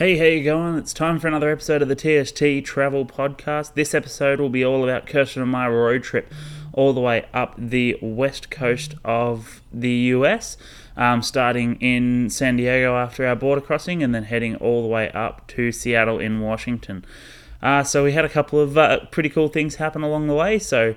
Hey, how you going? It's time for another episode of the TST Travel Podcast. This episode will be all about Kirsten and my road trip all the way up the west coast of the US, um, starting in San Diego after our border crossing, and then heading all the way up to Seattle in Washington. Uh, so we had a couple of uh, pretty cool things happen along the way. So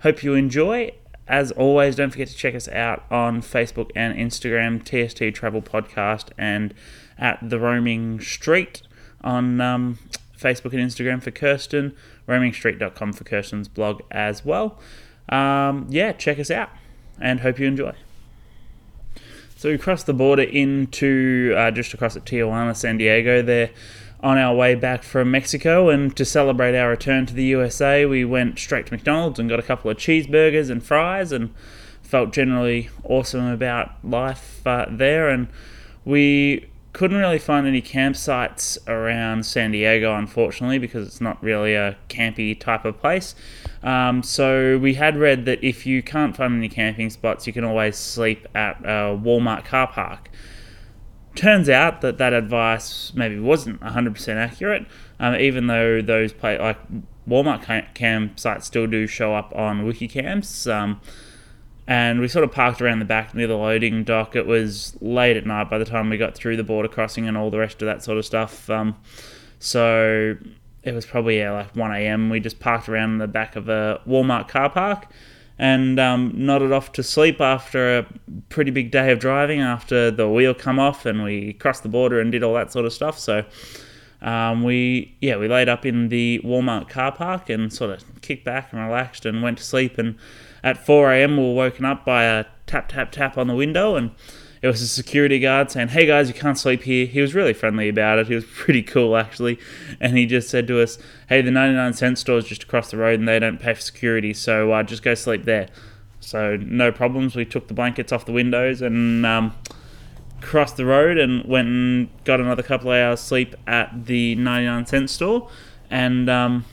hope you enjoy. As always, don't forget to check us out on Facebook and Instagram, TST Travel Podcast, and at the Roaming Street on um, Facebook and Instagram for Kirsten, roamingstreet.com for Kirsten's blog as well. Um, yeah, check us out and hope you enjoy. So we crossed the border into uh, just across at Tijuana, San Diego. There on our way back from Mexico, and to celebrate our return to the USA, we went straight to McDonald's and got a couple of cheeseburgers and fries, and felt generally awesome about life uh, there. And we couldn't really find any campsites around San Diego, unfortunately, because it's not really a campy type of place. Um, so we had read that if you can't find any camping spots, you can always sleep at a Walmart car park. Turns out that that advice maybe wasn't 100% accurate, um, even though those play like Walmart campsites still do show up on Wikicamps. Um, and we sort of parked around the back near the loading dock. It was late at night by the time we got through the border crossing and all the rest of that sort of stuff. Um, so it was probably yeah, like 1 a.m. We just parked around the back of a Walmart car park and um, nodded off to sleep after a pretty big day of driving. After the wheel come off and we crossed the border and did all that sort of stuff. So um, we yeah we laid up in the Walmart car park and sort of kicked back and relaxed and went to sleep and at 4 a.m., we were woken up by a tap, tap, tap on the window, and it was a security guard saying, Hey guys, you can't sleep here. He was really friendly about it. He was pretty cool, actually. And he just said to us, Hey, the 99 cent store is just across the road and they don't pay for security, so uh, just go sleep there. So, no problems. We took the blankets off the windows and um, crossed the road and went and got another couple of hours sleep at the 99 cent store. And um,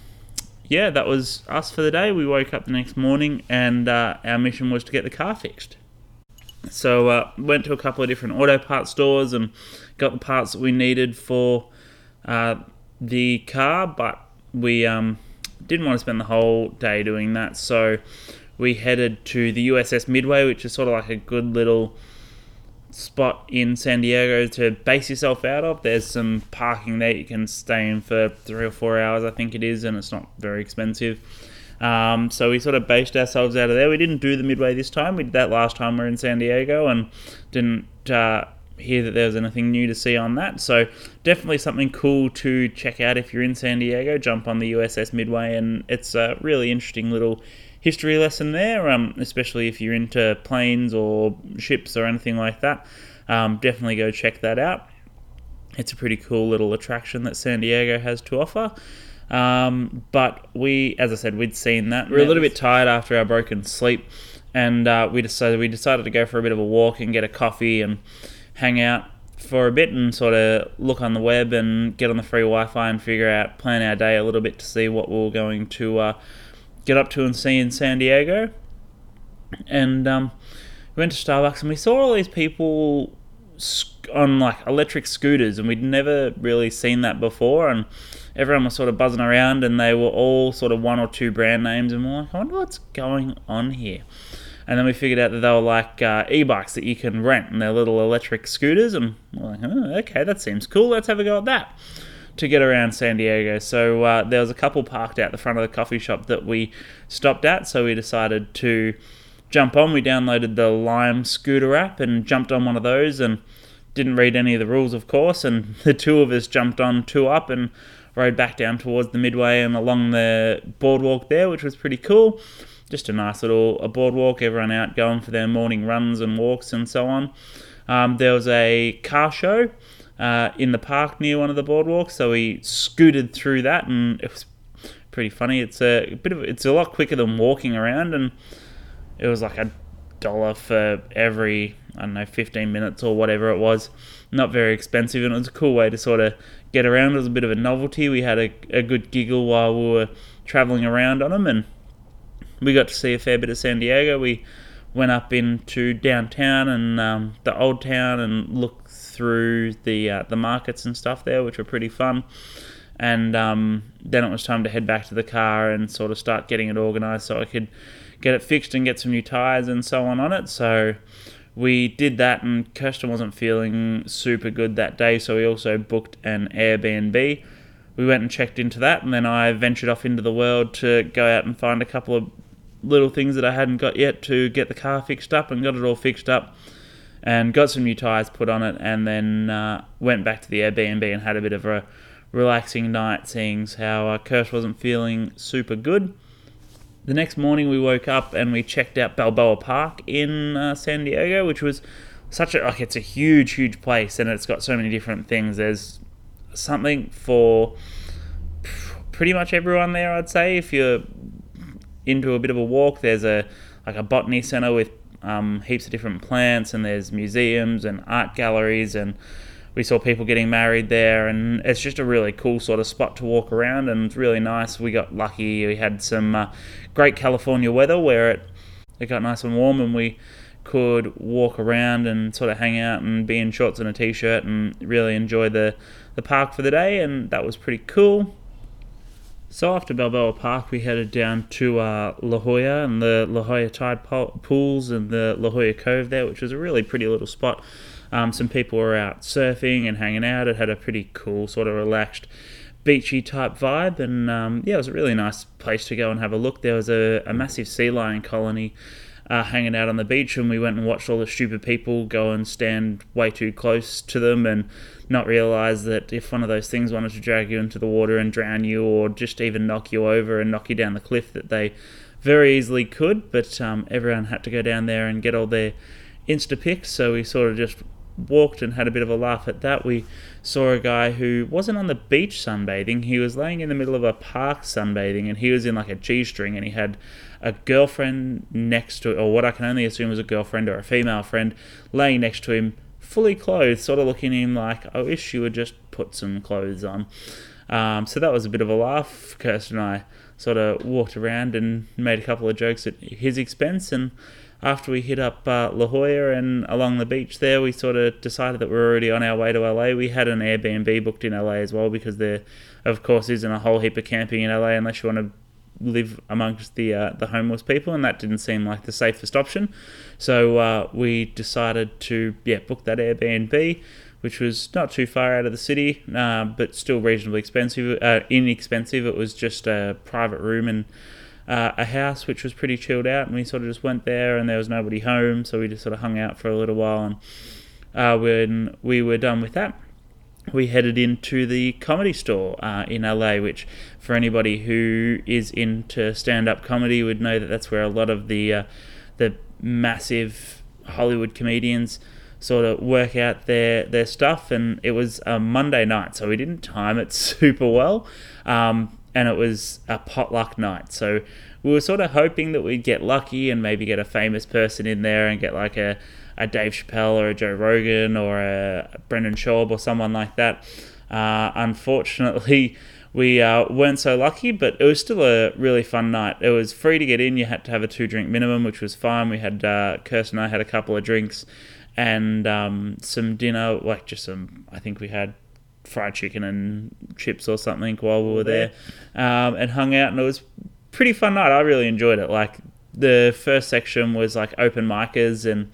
yeah, that was us for the day. We woke up the next morning and uh, our mission was to get the car fixed. So uh, went to a couple of different auto parts stores and got the parts that we needed for uh, the car, but we um, didn't want to spend the whole day doing that. So we headed to the USS Midway, which is sort of like a good little spot in San Diego to base yourself out of. There's some parking there you can stay in for three or four hours, I think it is, and it's not very expensive. Um, so we sort of based ourselves out of there. We didn't do the midway this time. We did that last time we were in San Diego and didn't uh, hear that there was anything new to see on that. So definitely something cool to check out if you're in San Diego. Jump on the USS Midway, and it's a really interesting little history lesson there, um, especially if you're into planes or ships or anything like that. Um, definitely go check that out. It's a pretty cool little attraction that San Diego has to offer. Um, but we, as I said, we'd seen that. We are a little bit tired after our broken sleep, and uh, we decided we decided to go for a bit of a walk and get a coffee and hang out for a bit and sort of look on the web and get on the free Wi-Fi and figure out plan our day a little bit to see what we are going to uh, get up to and see in San Diego. And um, we went to Starbucks and we saw all these people on like electric scooters, and we'd never really seen that before. And everyone was sort of buzzing around, and they were all sort of one or two brand names, and we're like, I wonder what's going on here. And then we figured out that they were like uh, e-bikes that you can rent, and they're little electric scooters. And we're like, oh, okay, that seems cool. Let's have a go at that to get around San Diego. So uh, there was a couple parked out the front of the coffee shop that we stopped at. So we decided to jump on. We downloaded the Lime Scooter app and jumped on one of those and didn't read any of the rules, of course. And the two of us jumped on two up and rode back down towards the midway and along the boardwalk there, which was pretty cool. Just a nice little a boardwalk, everyone out going for their morning runs and walks and so on. Um, there was a car show uh, in the park near one of the boardwalks. So we scooted through that, and it was pretty funny. It's a bit of it's a lot quicker than walking around, and it was like a dollar for every I don't know 15 minutes or whatever it was. Not very expensive, and it was a cool way to sort of get around. It was a bit of a novelty. We had a, a good giggle while we were traveling around on them, and we got to see a fair bit of San Diego. We went up into downtown and um, the old town and looked through the uh, the markets and stuff there, which were pretty fun. And um, then it was time to head back to the car and sort of start getting it organised so I could get it fixed and get some new tyres and so on on it. So we did that, and Kirsten wasn't feeling super good that day, so we also booked an Airbnb. We went and checked into that, and then I ventured off into the world to go out and find a couple of little things that I hadn't got yet to get the car fixed up and got it all fixed up and got some new tyres put on it, and then uh, went back to the Airbnb and had a bit of a relaxing night, seeing how uh, Kirst wasn't feeling super good. The next morning, we woke up and we checked out Balboa Park in uh, San Diego, which was such a like it's a huge, huge place, and it's got so many different things. There's something for pretty much everyone there, I'd say. If you're into a bit of a walk, there's a like a botany center with um, heaps of different plants, and there's museums and art galleries, and we saw people getting married there, and it's just a really cool sort of spot to walk around, and it's really nice. We got lucky; we had some uh, great California weather where it it got nice and warm, and we could walk around and sort of hang out and be in shorts and a t-shirt and really enjoy the the park for the day, and that was pretty cool. So after Balboa Park, we headed down to uh, La Jolla and the La Jolla Tide pools and the La Jolla Cove there, which was a really pretty little spot. Um, some people were out surfing and hanging out. It had a pretty cool, sort of relaxed, beachy type vibe, and um, yeah, it was a really nice place to go and have a look. There was a, a massive sea lion colony uh, hanging out on the beach, and we went and watched all the stupid people go and stand way too close to them and not realize that if one of those things wanted to drag you into the water and drown you, or just even knock you over and knock you down the cliff, that they very easily could. But um, everyone had to go down there and get all their insta pics, so we sort of just walked and had a bit of a laugh at that. We saw a guy who wasn't on the beach sunbathing, he was laying in the middle of a park sunbathing, and he was in like a G string and he had a girlfriend next to, or what I can only assume was a girlfriend or a female friend, laying next to him, fully clothed, sort of looking him like, I wish you would just put some clothes on. Um, so that was a bit of a laugh. Kirsten and I sort of walked around and made a couple of jokes at his expense. And after we hit up uh, La Jolla and along the beach there, we sort of decided that we are already on our way to LA. We had an Airbnb booked in LA as well because there, of course, isn't a whole heap of camping in LA unless you want to live amongst the uh, the homeless people, and that didn't seem like the safest option. So uh, we decided to yeah book that Airbnb, which was not too far out of the city, uh, but still reasonably expensive. Uh, inexpensive. It was just a private room and. Uh, a house which was pretty chilled out, and we sort of just went there, and there was nobody home, so we just sort of hung out for a little while. And uh, when we were done with that, we headed into the comedy store uh, in LA, which for anybody who is into stand-up comedy would know that that's where a lot of the uh, the massive Hollywood comedians sort of work out their their stuff. And it was a Monday night, so we didn't time it super well, um, and it was a potluck night. So we were sort of hoping that we'd get lucky and maybe get a famous person in there and get like a a Dave Chappelle or a Joe Rogan or a Brendan Schaub or someone like that. Uh, unfortunately, we uh, weren't so lucky, but it was still a really fun night. It was free to get in. You had to have a two drink minimum, which was fine. We had uh, Kirsten and I had a couple of drinks and um, some dinner, like just some. I think we had fried chicken and chips or something while we were there, um, and hung out, and it was pretty fun night. I really enjoyed it. Like the first section was like open micers and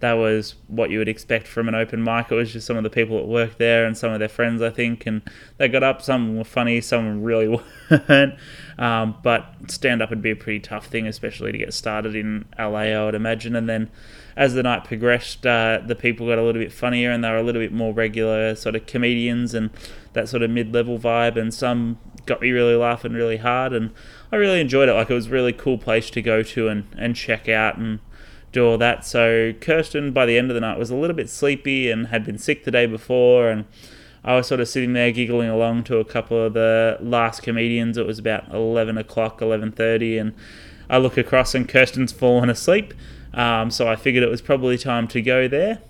that was what you would expect from an open mic. It was just some of the people that worked there and some of their friends, I think, and they got up. Some were funny, some really weren't. Um, but stand up would be a pretty tough thing, especially to get started in LA, I would imagine. And then as the night progressed, uh, the people got a little bit funnier and they were a little bit more regular sort of comedians and that sort of mid level vibe. And some got me really laughing really hard. And I really enjoyed it. Like, it was a really cool place to go to and, and check out and do all that. So Kirsten, by the end of the night, was a little bit sleepy and had been sick the day before, and I was sort of sitting there giggling along to a couple of the last comedians. It was about eleven o'clock, eleven thirty, and I look across and Kirsten's fallen asleep. Um, so I figured it was probably time to go there.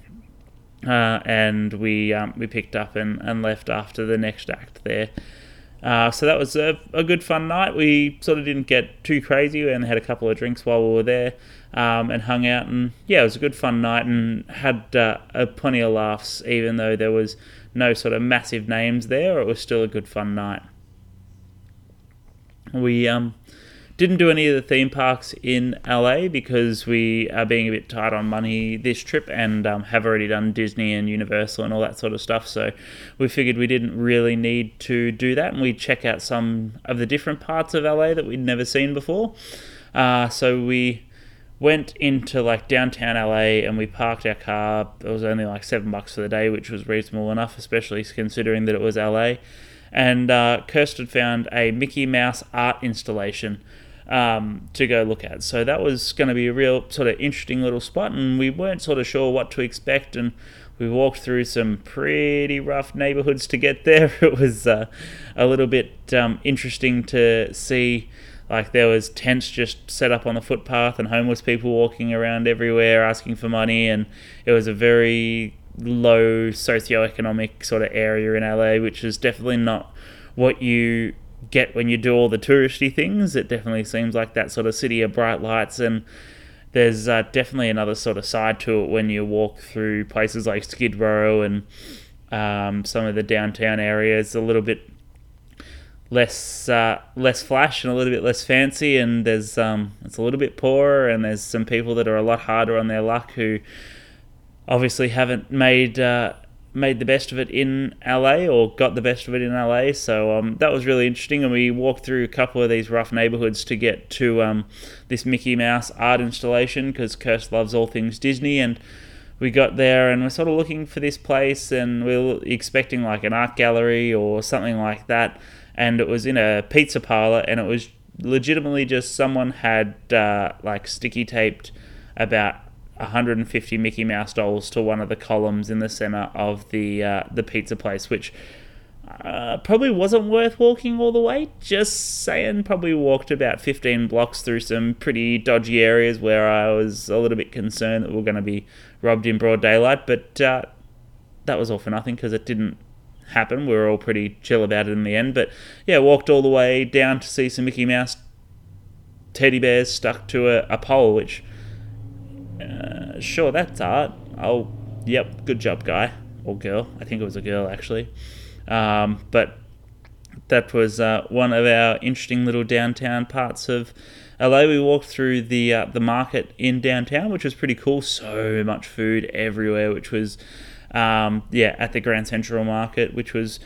Uh, and we um, we picked up and, and left after the next act there. Uh, so that was a, a, good fun night. We sort of didn't get too crazy and had a couple of drinks while we were there um, and hung out. And yeah, it was a good fun night and had uh, a plenty of laughs, even though there was no sort of massive names there. It was still a good fun night. We um, didn't do any of the theme parks in LA because we are being a bit tight on money this trip and um, have already done Disney and Universal and all that sort of stuff. So we figured we didn't really need to do that and we check out some of the different parts of LA that we'd never seen before. Uh, so we went into like downtown LA and we parked our car. It was only like seven bucks for the day, which was reasonable enough, especially considering that it was LA and uh, Kirsten found a Mickey Mouse art installation um, to go look at. So that was going to be a real sort of interesting little spot, and we weren't sort of sure what to expect. And we walked through some pretty rough neighborhoods to get there. It was uh, a little bit um, interesting to see. Like there was tents just set up on the footpath and homeless people walking around everywhere asking for money, and it was a very low socioeconomic sort of area in LA, which is definitely not what you get when you do all the touristy things. It definitely seems like that sort of city of bright lights, and there's uh, definitely another sort of side to it when you walk through places like Skid Row and um, some of the downtown areas. A little bit less uh, less flash and a little bit less fancy, and there's um, it's a little bit poorer, and there's some people that are a lot harder on their luck who obviously haven't made uh, made the best of it in LA or got the best of it in LA. So um, that was really interesting, and we walked through a couple of these rough neighborhoods to get to um, this Mickey Mouse art installation because Kirst loves all things Disney and. We got there and we're sort of looking for this place, and we are expecting like an art gallery or something like that. And it was in a pizza parlor, and it was legitimately just someone had uh, like sticky taped about 150 Mickey Mouse dolls to one of the columns in the center of the uh, the pizza place, which uh, probably wasn't worth walking all the way. Just saying, probably walked about 15 blocks through some pretty dodgy areas where I was a little bit concerned that we are going to be robbed in broad daylight. But uh, that was all for nothing because it didn't happen. We were all pretty chill about it in the end. But yeah, walked all the way down to see some Mickey Mouse teddy bears stuck to a, a pole, which uh, sure, that's art. Oh, yep, good job, guy or girl. I think it was a girl actually. Um, but that was uh, one of our interesting little downtown parts of LA. We walked through the uh, the market in downtown, which was pretty cool. So much food everywhere, which was um, yeah at the Grand Central Market, which was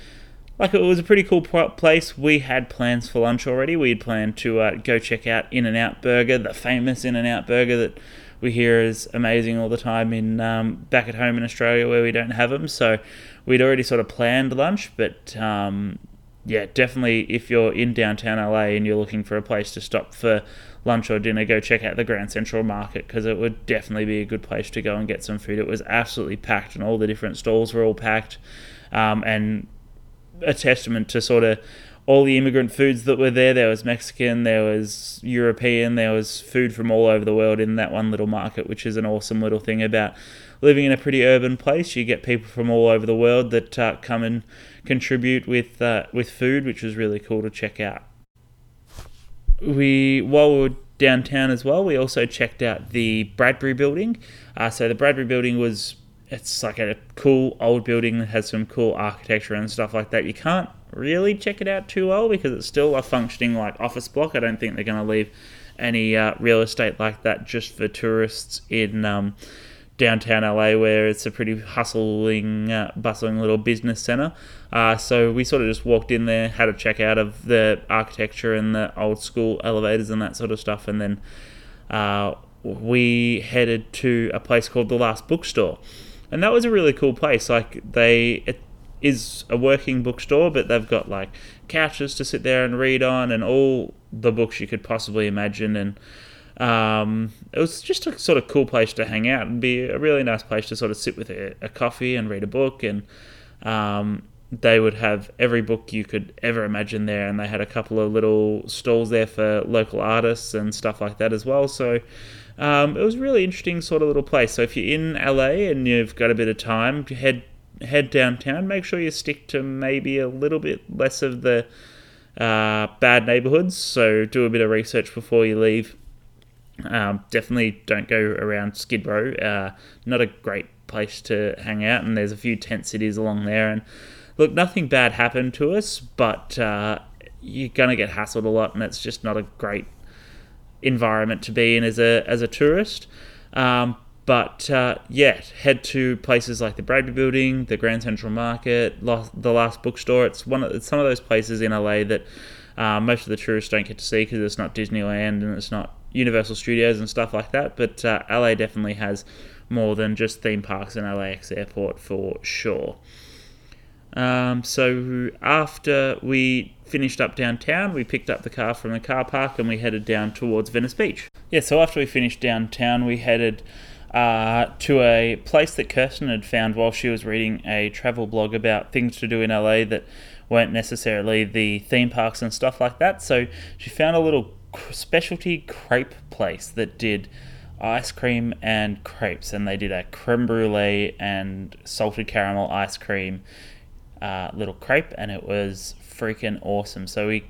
like it was a pretty cool place. We had plans for lunch already. We had planned to uh, go check out In and Out Burger, the famous In and Out Burger that we hear is amazing all the time in um, back at home in Australia where we don't have them. So we'd already sort of planned lunch, but um, yeah, definitely if you're in downtown LA and you're looking for a place to stop for lunch or dinner, go check out the Grand Central Market because it would definitely be a good place to go and get some food. It was absolutely packed, and all the different stalls were all packed, um, and a testament to sort of all the immigrant foods that were there. There was Mexican, there was European, there was food from all over the world in that one little market, which is an awesome little thing about living in a pretty urban place. You get people from all over the world that uh, come and contribute with uh, with food, which was really cool to check out. We while we were downtown as well, we also checked out the Bradbury Building. Uh, so the Bradbury Building was it's like a cool old building that has some cool architecture and stuff like that. You can't really check it out too well because it's still a functioning like office block. I don't think they're going to leave any uh, real estate like that just for tourists in um, downtown LA, where it's a pretty hustling, uh, bustling little business center. Uh, so we sort of just walked in there, had a check out of the architecture and the old school elevators and that sort of stuff, and then uh, we headed to a place called the Last Bookstore and that was a really cool place. Like they, it is a working bookstore, but they've got like couches to sit there and read on, and all the books you could possibly imagine. And um, it was just a sort of cool place to hang out and be a really nice place to sort of sit with a, a coffee and read a book. And um, they would have every book you could ever imagine there, and they had a couple of little stalls there for local artists and stuff like that as well. So um, it was a really interesting sort of little place. So if you're in LA and you've got a bit of time, head head downtown. Make sure you stick to maybe a little bit less of the uh, bad neighborhoods. So do a bit of research before you leave. Um, definitely don't go around Skid Row. Uh, not a great place to hang out, and there's a few tent cities along there. And look, nothing bad happened to us, but uh, you're gonna get hassled a lot, and it's just not a great environment to be in as a as a tourist. Um, but uh, yeah, head to places like the Bradbury Building, the Grand Central Market, the Last Bookstore. It's one of it's some of those places in LA that uh, most of the tourists don't get to see because it's not Disneyland and it's not Universal Studios and stuff like that. But uh, LA definitely has more than just theme parks and LAX Airport for sure. Um, so after we finished up downtown, we picked up the car from the car park and we headed down towards Venice Beach. Yeah, so after we finished downtown, we headed uh, to a place that Kirsten had found while she was reading a travel blog about things to do in LA that weren't necessarily the theme parks and stuff like that. So she found a little specialty crepe place that did ice cream and crepes, and they did a creme brulee and salted caramel ice cream uh, little crepe, and it was freaking awesome. So we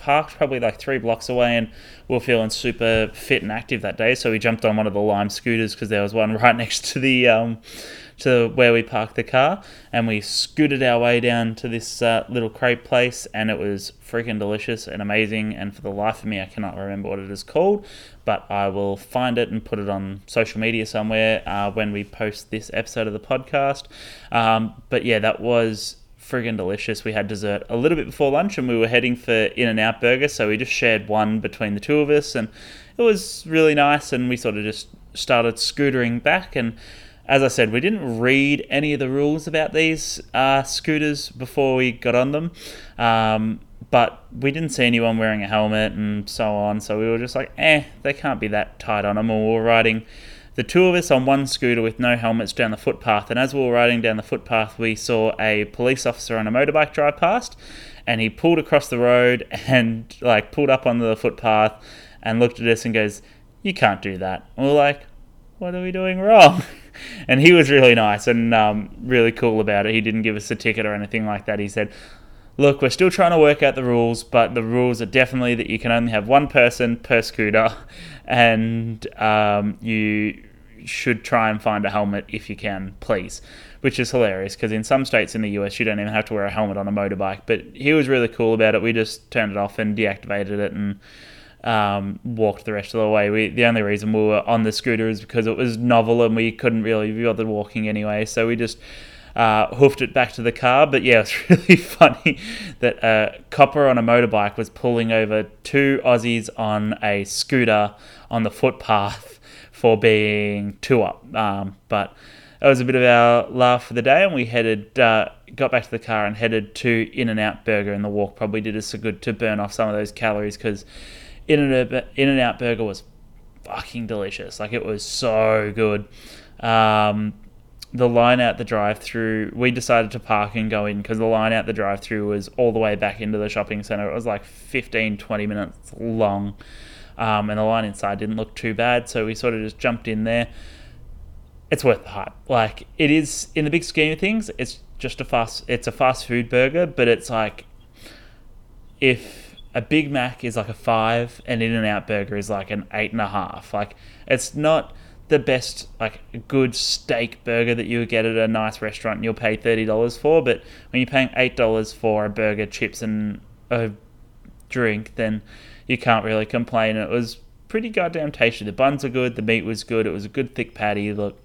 parked probably like three blocks away and we were feeling super fit and active that day. So we jumped on one of the Lime scooters because there was one right next to the um, to where we parked the car, and we scooted our way down to this uh, little crepe place, and it was freaking delicious and amazing. And for the life of me, I cannot remember what it is called, but I will find it and put it on social media somewhere uh, when we post this episode of the podcast. Um, but yeah, that was friggin' delicious. We had dessert a little bit before lunch and we were heading for In and Out Burger, so we just shared one between the two of us and it was really nice and we sort of just started scootering back and as I said, we didn't read any of the rules about these uh, scooters before we got on them, um, but we didn't see anyone wearing a helmet and so on. So we were just like, eh, they can't be that tight on them. And we were riding the two of us on one scooter with no helmets down the footpath. And as we were riding down the footpath, we saw a police officer on a motorbike drive past, and he pulled across the road and like pulled up onto the footpath and looked at us and goes, "You can't do that." And we're like, "What are we doing wrong?" and he was really nice and um, really cool about it. He didn't give us a ticket or anything like that. He said, look, we're still trying to work out the rules, but the rules are definitely that you can only have one person per scooter, and um, you should try and find a helmet if you can, please. Which is hilarious because in some states in the US you don't even have to wear a helmet on a motorbike. But he was really cool about it. We just turned it off and deactivated it and um, walked the rest of the way. We the only reason we were on the scooter is because it was novel and we couldn't really be bothered walking anyway. So we just uh, hoofed it back to the car. But yeah, it's really funny that a copper on a motorbike was pulling over two Aussies on a scooter on the footpath for being two up. Um, but that was a bit of our laugh for the day, and we headed, uh, got back to the car and headed to In and Out Burger, and the walk probably did us so good to burn off some of those calories because In and Out Burger was fucking delicious. Like it was so good. Um, the line out the drive-through, we decided to park and go in because the line out the drive-through was all the way back into the shopping center. It was like 15, 20 minutes long um, and the line inside didn't look too bad, so we sort of just jumped in there. It's worth the hype. Like it is in the big scheme of things, it's just a fast. It's a fast food burger, but it's like if a Big Mac is like a five, and In and Out Burger is like an eight and a half. Like it's not the best like good steak burger that you would get at a nice restaurant and you'll pay thirty dollars for, but when you're paying eight dollars for a burger, chips, and a drink, then you can't really complain. It was pretty goddamn tasty. The buns are good, the meat was good, it was a good thick patty. Look,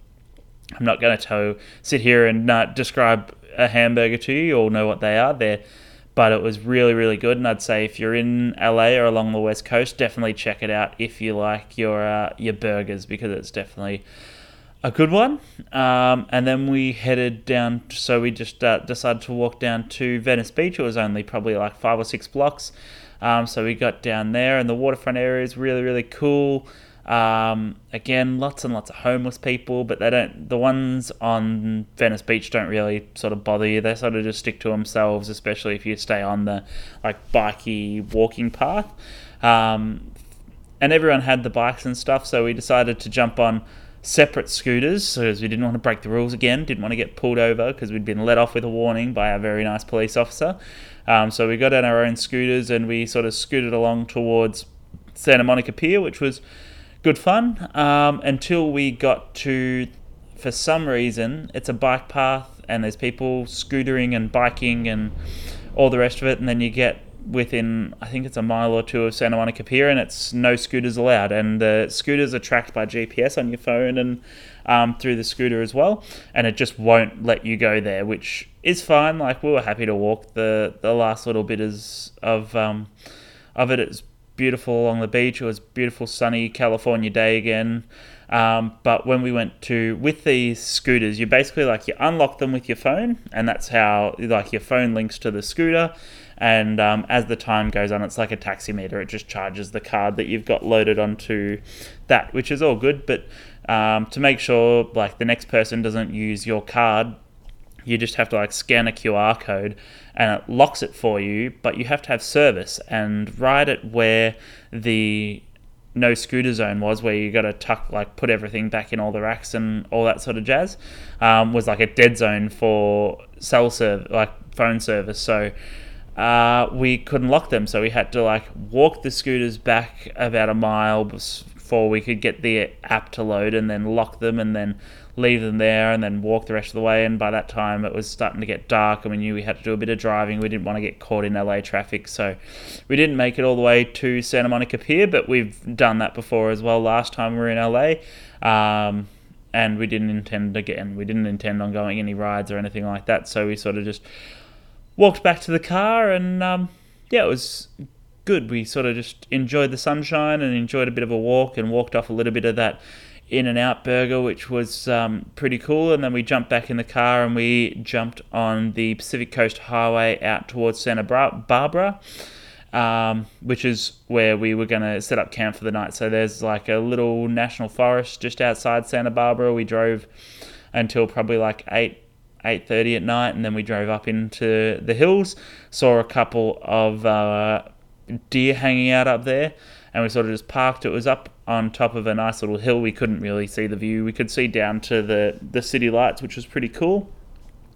I'm not going to sit here and uh, describe a hamburger to you. You all know what they are. There, but it was really, really good. And I'd say if you're in LA or along the West Coast, definitely check it out if you like your uh, your burgers because it's definitely a good one. Um, and then we headed down. So we just uh, decided to walk down to Venice Beach. It was only probably like five or six blocks. Um, so we got down there, and the waterfront area is really, really cool. Um, again, lots and lots of homeless people, but they don't. The ones on Venice Beach don't really sort of bother you. They sort of just stick to themselves, especially if you stay on the like bikey walking path. Um, and everyone had the bikes and stuff, so we decided to jump on separate scooters because we didn't want to break the rules again, didn't want to get pulled over because we'd been let off with a warning by a very nice police officer. Um, so we got on our own scooters and we sort of scooted along towards Santa Monica Pier, which was good fun um, until we got to, for some reason, it's a bike path and there's people scootering and biking and all the rest of it, and then you get within I think it's a mile or two of Santa Monica Pier, and it's no scooters allowed. And the scooters are tracked by GPS on your phone and um, through the scooter as well, and it just won't let you go there, which is fine. Like we were happy to walk the the last little bit is of um, of it. Beautiful along the beach. It was beautiful sunny California day again. Um, but when we went to with these scooters, you basically like you unlock them with your phone, and that's how like your phone links to the scooter and um, as the time goes on, it's like a taximeter. It just charges the card that you've got loaded onto that, which is all good. But um, to make sure like the next person doesn't use your card, you just have to like scan a QR code and it locks it for you. But you have to have service and right at where the no scooter zone was where you got to tuck like put everything back in all the racks and all that sort of jazz um, was like a dead zone for cell service like phone service so uh, we couldn't lock them, so we had to like walk the scooters back about a mile before we could get the app to load, and then lock them, and then leave them there, and then walk the rest of the way. And by that time, it was starting to get dark, and we knew we had to do a bit of driving. We didn't want to get caught in LA traffic, so we didn't make it all the way to Santa Monica Pier, but we've done that before as well. Last time we were in LA. Um, and we didn't intend again. We didn't intend on going any rides or anything like that. So we sort of just walked back to the car, and um, yeah, it was good. We sort of just enjoyed the sunshine and enjoyed a bit of a walk, and walked off a little bit of that in and out burger, which was um, pretty cool. And then we jumped back in the car and we jumped on the Pacific Coast Highway out towards Santa Barbara, um, which is where we were going to set up camp for the night. So there's like a little national forest just outside Santa Barbara. We drove until probably like 8 8.30 at night and then we drove up into the hills saw a couple of uh, deer hanging out up there and we sort of just parked it was up on top of a nice little hill we couldn't really see the view. We could see down to the, the city lights which was pretty cool.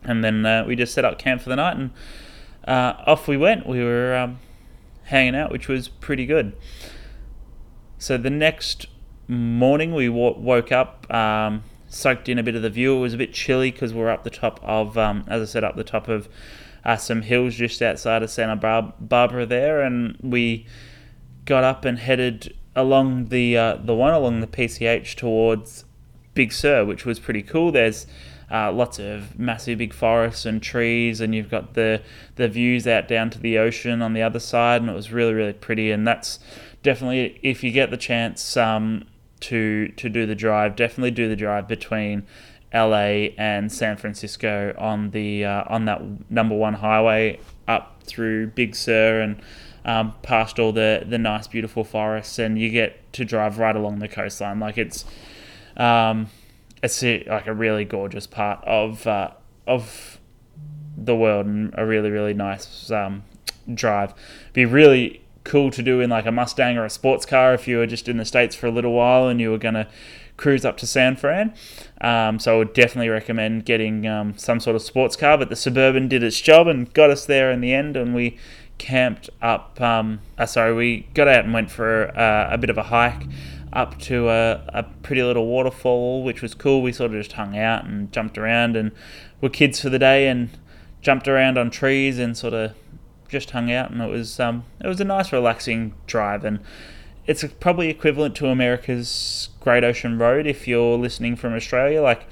And then uh, we just set up camp for the night and uh, off we went. We were um, hanging out which was pretty good. So the next morning we w- woke up um, soaked in a bit of the view. It was a bit chilly because we're up the top of, um, as I said, up the top of uh, some hills just outside of Santa Barbara there, and we got up and headed along the uh, the one along the PCH towards Big Sur, which was pretty cool. There's uh, lots of massive big forests and trees, and you've got the the views out down to the ocean on the other side, and it was really really pretty. And that's definitely if you get the chance. Um, to to do the drive. Definitely do the drive between LA and San Francisco on the uh, on that number one highway up through Big Sur and um, past all the the nice beautiful forests, and you get to drive right along the coastline. Like it's um, it's a, like a really gorgeous part of uh, of the world and a really really nice um, drive. Be really cool to do in like a Mustang or a sports car if you were just in the States for a little while and you were to cruise up to San Fran. Um, so I would definitely recommend getting um, some sort of sports car. But the Suburban did its job and got us there in the end, and we camped up. Um, uh, sorry, we got out and went for uh, a bit of a hike up to a, a, pretty little waterfall, which was cool. We sort of just hung out and jumped around and were kids for the day and jumped around on trees and sort of just hung out, and it was um, it was a nice, relaxing drive, and it's probably equivalent to America's Great Ocean Road if you're listening from Australia, like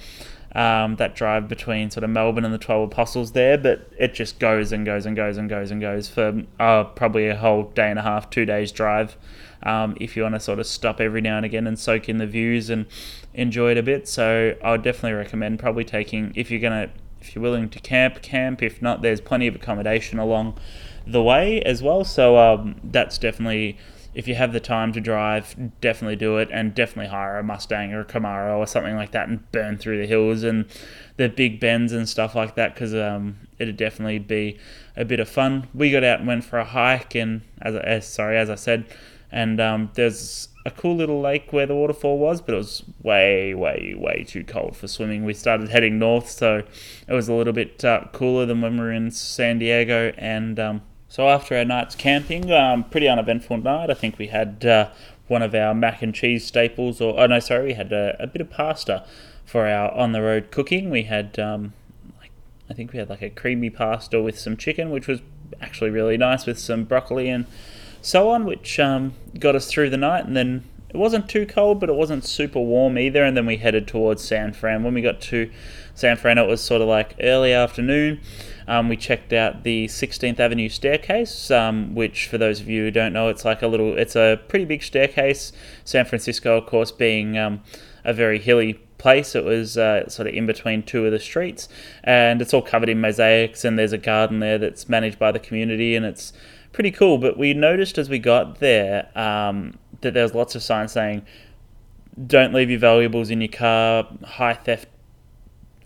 um, that drive between sort of Melbourne and the Twelve Apostles there, but it just goes and goes and goes and goes and goes for uh, probably a whole day and a half, two days drive. Um, if you want to sort of stop every now and again and soak in the views and enjoy it a bit, so I would definitely recommend probably taking if you're gonna if you're willing to camp, camp. If not, there's plenty of accommodation along the way as well. So um, that's definitely if you have the time to drive, definitely do it, and definitely hire a Mustang or a Camaro or something like that and burn through the hills and the big bends and stuff like that because um, it'd definitely be a bit of fun. We got out and went for a hike, and as, as sorry as I said, and um, there's a cool little lake where the waterfall was, but it was way, way, way too cold for swimming. We started heading north, so it was a little bit uh, cooler than when we were in San Diego. And um, so after our night's camping, um, pretty uneventful night. I think we had uh, one of our mac and cheese staples, or oh no, sorry, we had a, a bit of pasta for our on the road cooking. We had, um, like, I think we had like a creamy pasta with some chicken, which was actually really nice with some broccoli and so on, which um, got us through the night. And then it wasn't too cold, but it wasn't super warm either. And then we headed towards San Fran. When we got to San Fran, it was sort of like early afternoon. Um, we checked out the 16th Avenue staircase, um, which, for those of you who don't know, it's like a little, it's a pretty big staircase. San Francisco, of course, being um, a very hilly place. It was uh, sort of in between two of the streets, and it's all covered in mosaics. And there's a garden there that's managed by the community, and it's pretty cool. But we noticed as we got there um, that there was lots of signs saying, "Don't leave your valuables in your car." High theft,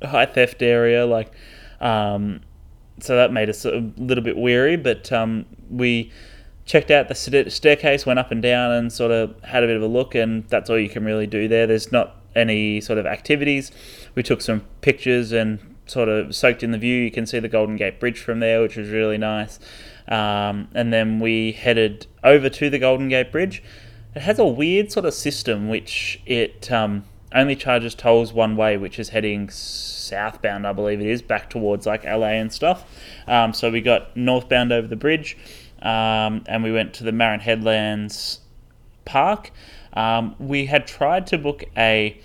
high theft area. Like, um, so that made us a little bit weary. But um, we checked out the staircase, went up and down, and sort of had a bit of a look. And that's all you can really do there. There's not any sort of activities. We took some pictures and sort of soaked in the view. You can see the Golden Gate Bridge from there, which was really nice. Um, and then we headed over to the Golden Gate Bridge. It has a weird sort of system which it um, only charges tolls one way, which is heading southbound, I believe it is, back towards like LA and stuff. Um, so we got northbound over the bridge, um, and we went to the Marin Headlands Park. Um, we had tried to book a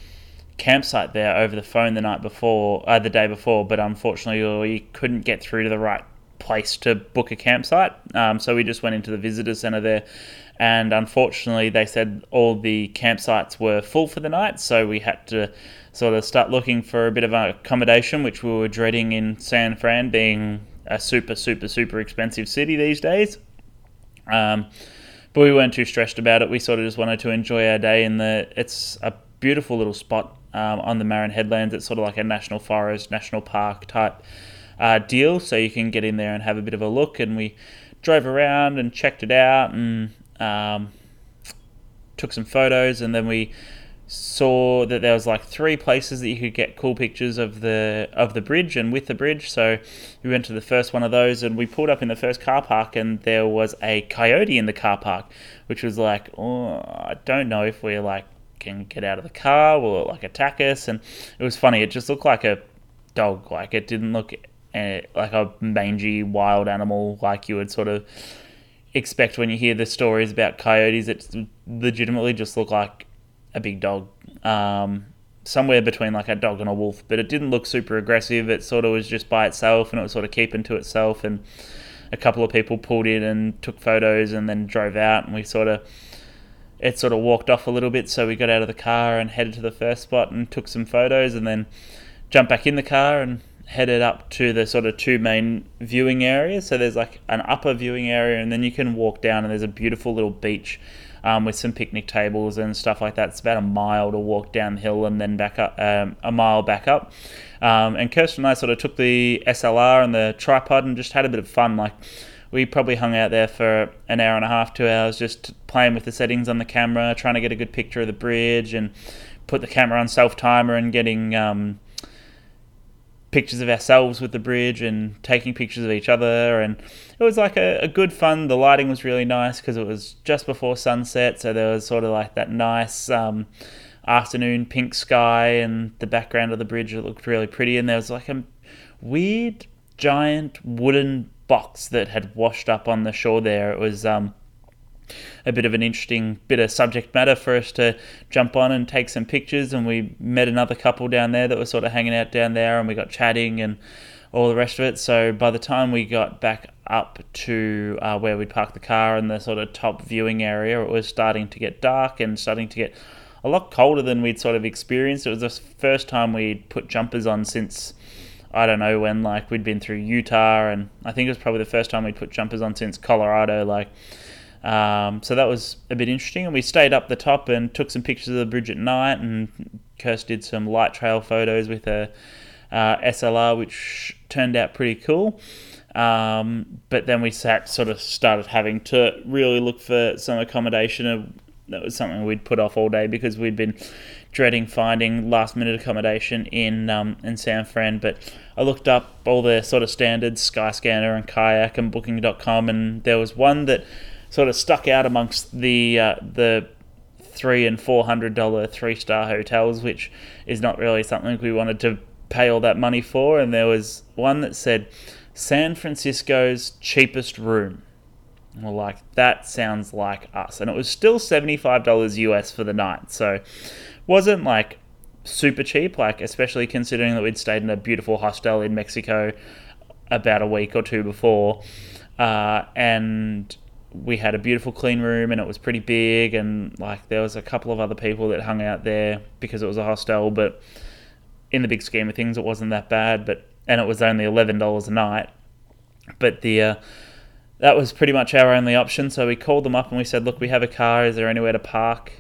campsite there over the phone the night before, uh, the day before, but unfortunately we couldn't get through to the right place to book a campsite. Um, so we just went into the visitor center there, and unfortunately, they said all the campsites were full for the night. So we had to sort of start looking for a bit of accommodation, which we were dreading in San Fran, being a super, super, super expensive city these days. Um, but we weren't too stressed about it. We sort of just wanted to enjoy our day in the. It's a beautiful little spot um, on the Marin Headlands. It's sort of like a national forest, national park type uh, deal, so you can get in there and have a bit of a look. And we drove around and checked it out and um, took some photos, and then we saw that there was like three places that you could get cool pictures of the of the bridge and with the bridge. So we went to the first one of those, and we pulled up in the first car park, and there was a coyote in the car park, which was like, oh, I don't know if we're like can get out of the car, will it like attack us? And it was funny. It just looked like a dog. Like it didn't look uh, like a mangy wild animal like you would sort of expect when you hear the stories about coyotes. It legitimately just look like a big dog. Um, somewhere between like a dog and a wolf, but it didn't look super aggressive. It sort of was just by itself and it was sort of keeping to itself. And a couple of people pulled in and took photos and then drove out, and we sort of it sort of walked off a little bit. So we got out of the car and headed to the first spot and took some photos, and then jumped back in the car and headed up to the sort of two main viewing areas. So there's like an upper viewing area, and then you can walk down, and there's a beautiful little beach um, with some picnic tables and stuff like that. It's about a mile to walk down the hill and then back up, um, a mile back up. Um, and Kirsten and I sort of took the SLR and the tripod and just had a bit of fun. Like we probably hung out there for an hour and a half, two hours, just playing with the settings on the camera, trying to get a good picture of the bridge and put the camera on self timer and getting um, pictures of ourselves with the bridge and taking pictures of each other and it was like a, a good fun. The lighting was really nice because it was just before sunset so there was sort of like that nice um, afternoon pink sky and the background of the bridge it looked really pretty and there was like a weird giant wooden box that had washed up on the shore there. It was um, a bit of an interesting bit of subject matter for us to jump on and take some pictures. And we met another couple down there that were sort of hanging out down there, and we got chatting and all the rest of it. So by the time we got back up to uh, where we'd parked the car in the sort of top viewing area, it was starting to get dark and starting to get a lot colder than we'd sort of experienced. It was the first time we'd put jumpers on since I don't know when. Like we'd been through Utah, and I think it was probably the first time we'd put jumpers on since Colorado. Like um, so that was a bit interesting. And we stayed up the top and took some pictures of the bridge at night. And Kirst did some light trail photos with a uh, SLR, which turned out pretty cool. Um, but then we sat, sort of started having to really look for some accommodation. That was something we'd put off all day because we'd been dreading finding last minute accommodation in um, in San Fran. But I looked up all the sort of standards, Skyscanner and Kayak and Booking.com, and there was one that sort of stuck out amongst the uh, the three and four hundred dollar three star hotels, which is not really something we wanted to pay all that money for. And there was one that said San Francisco's cheapest room. Well, like that sounds like us, and it was still seventy five dollars US for the night, so wasn't like super cheap. Like especially considering that we'd stayed in a beautiful hostel in Mexico about a week or two before, uh, and we had a beautiful clean room and it was pretty big and like there was a couple of other people that hung out there because it was a hostel but in the big scheme of things it wasn't that bad but and it was only $11 a night. But the uh, that was pretty much our only option so we called them up and we said look we have a car. Is there anywhere to park?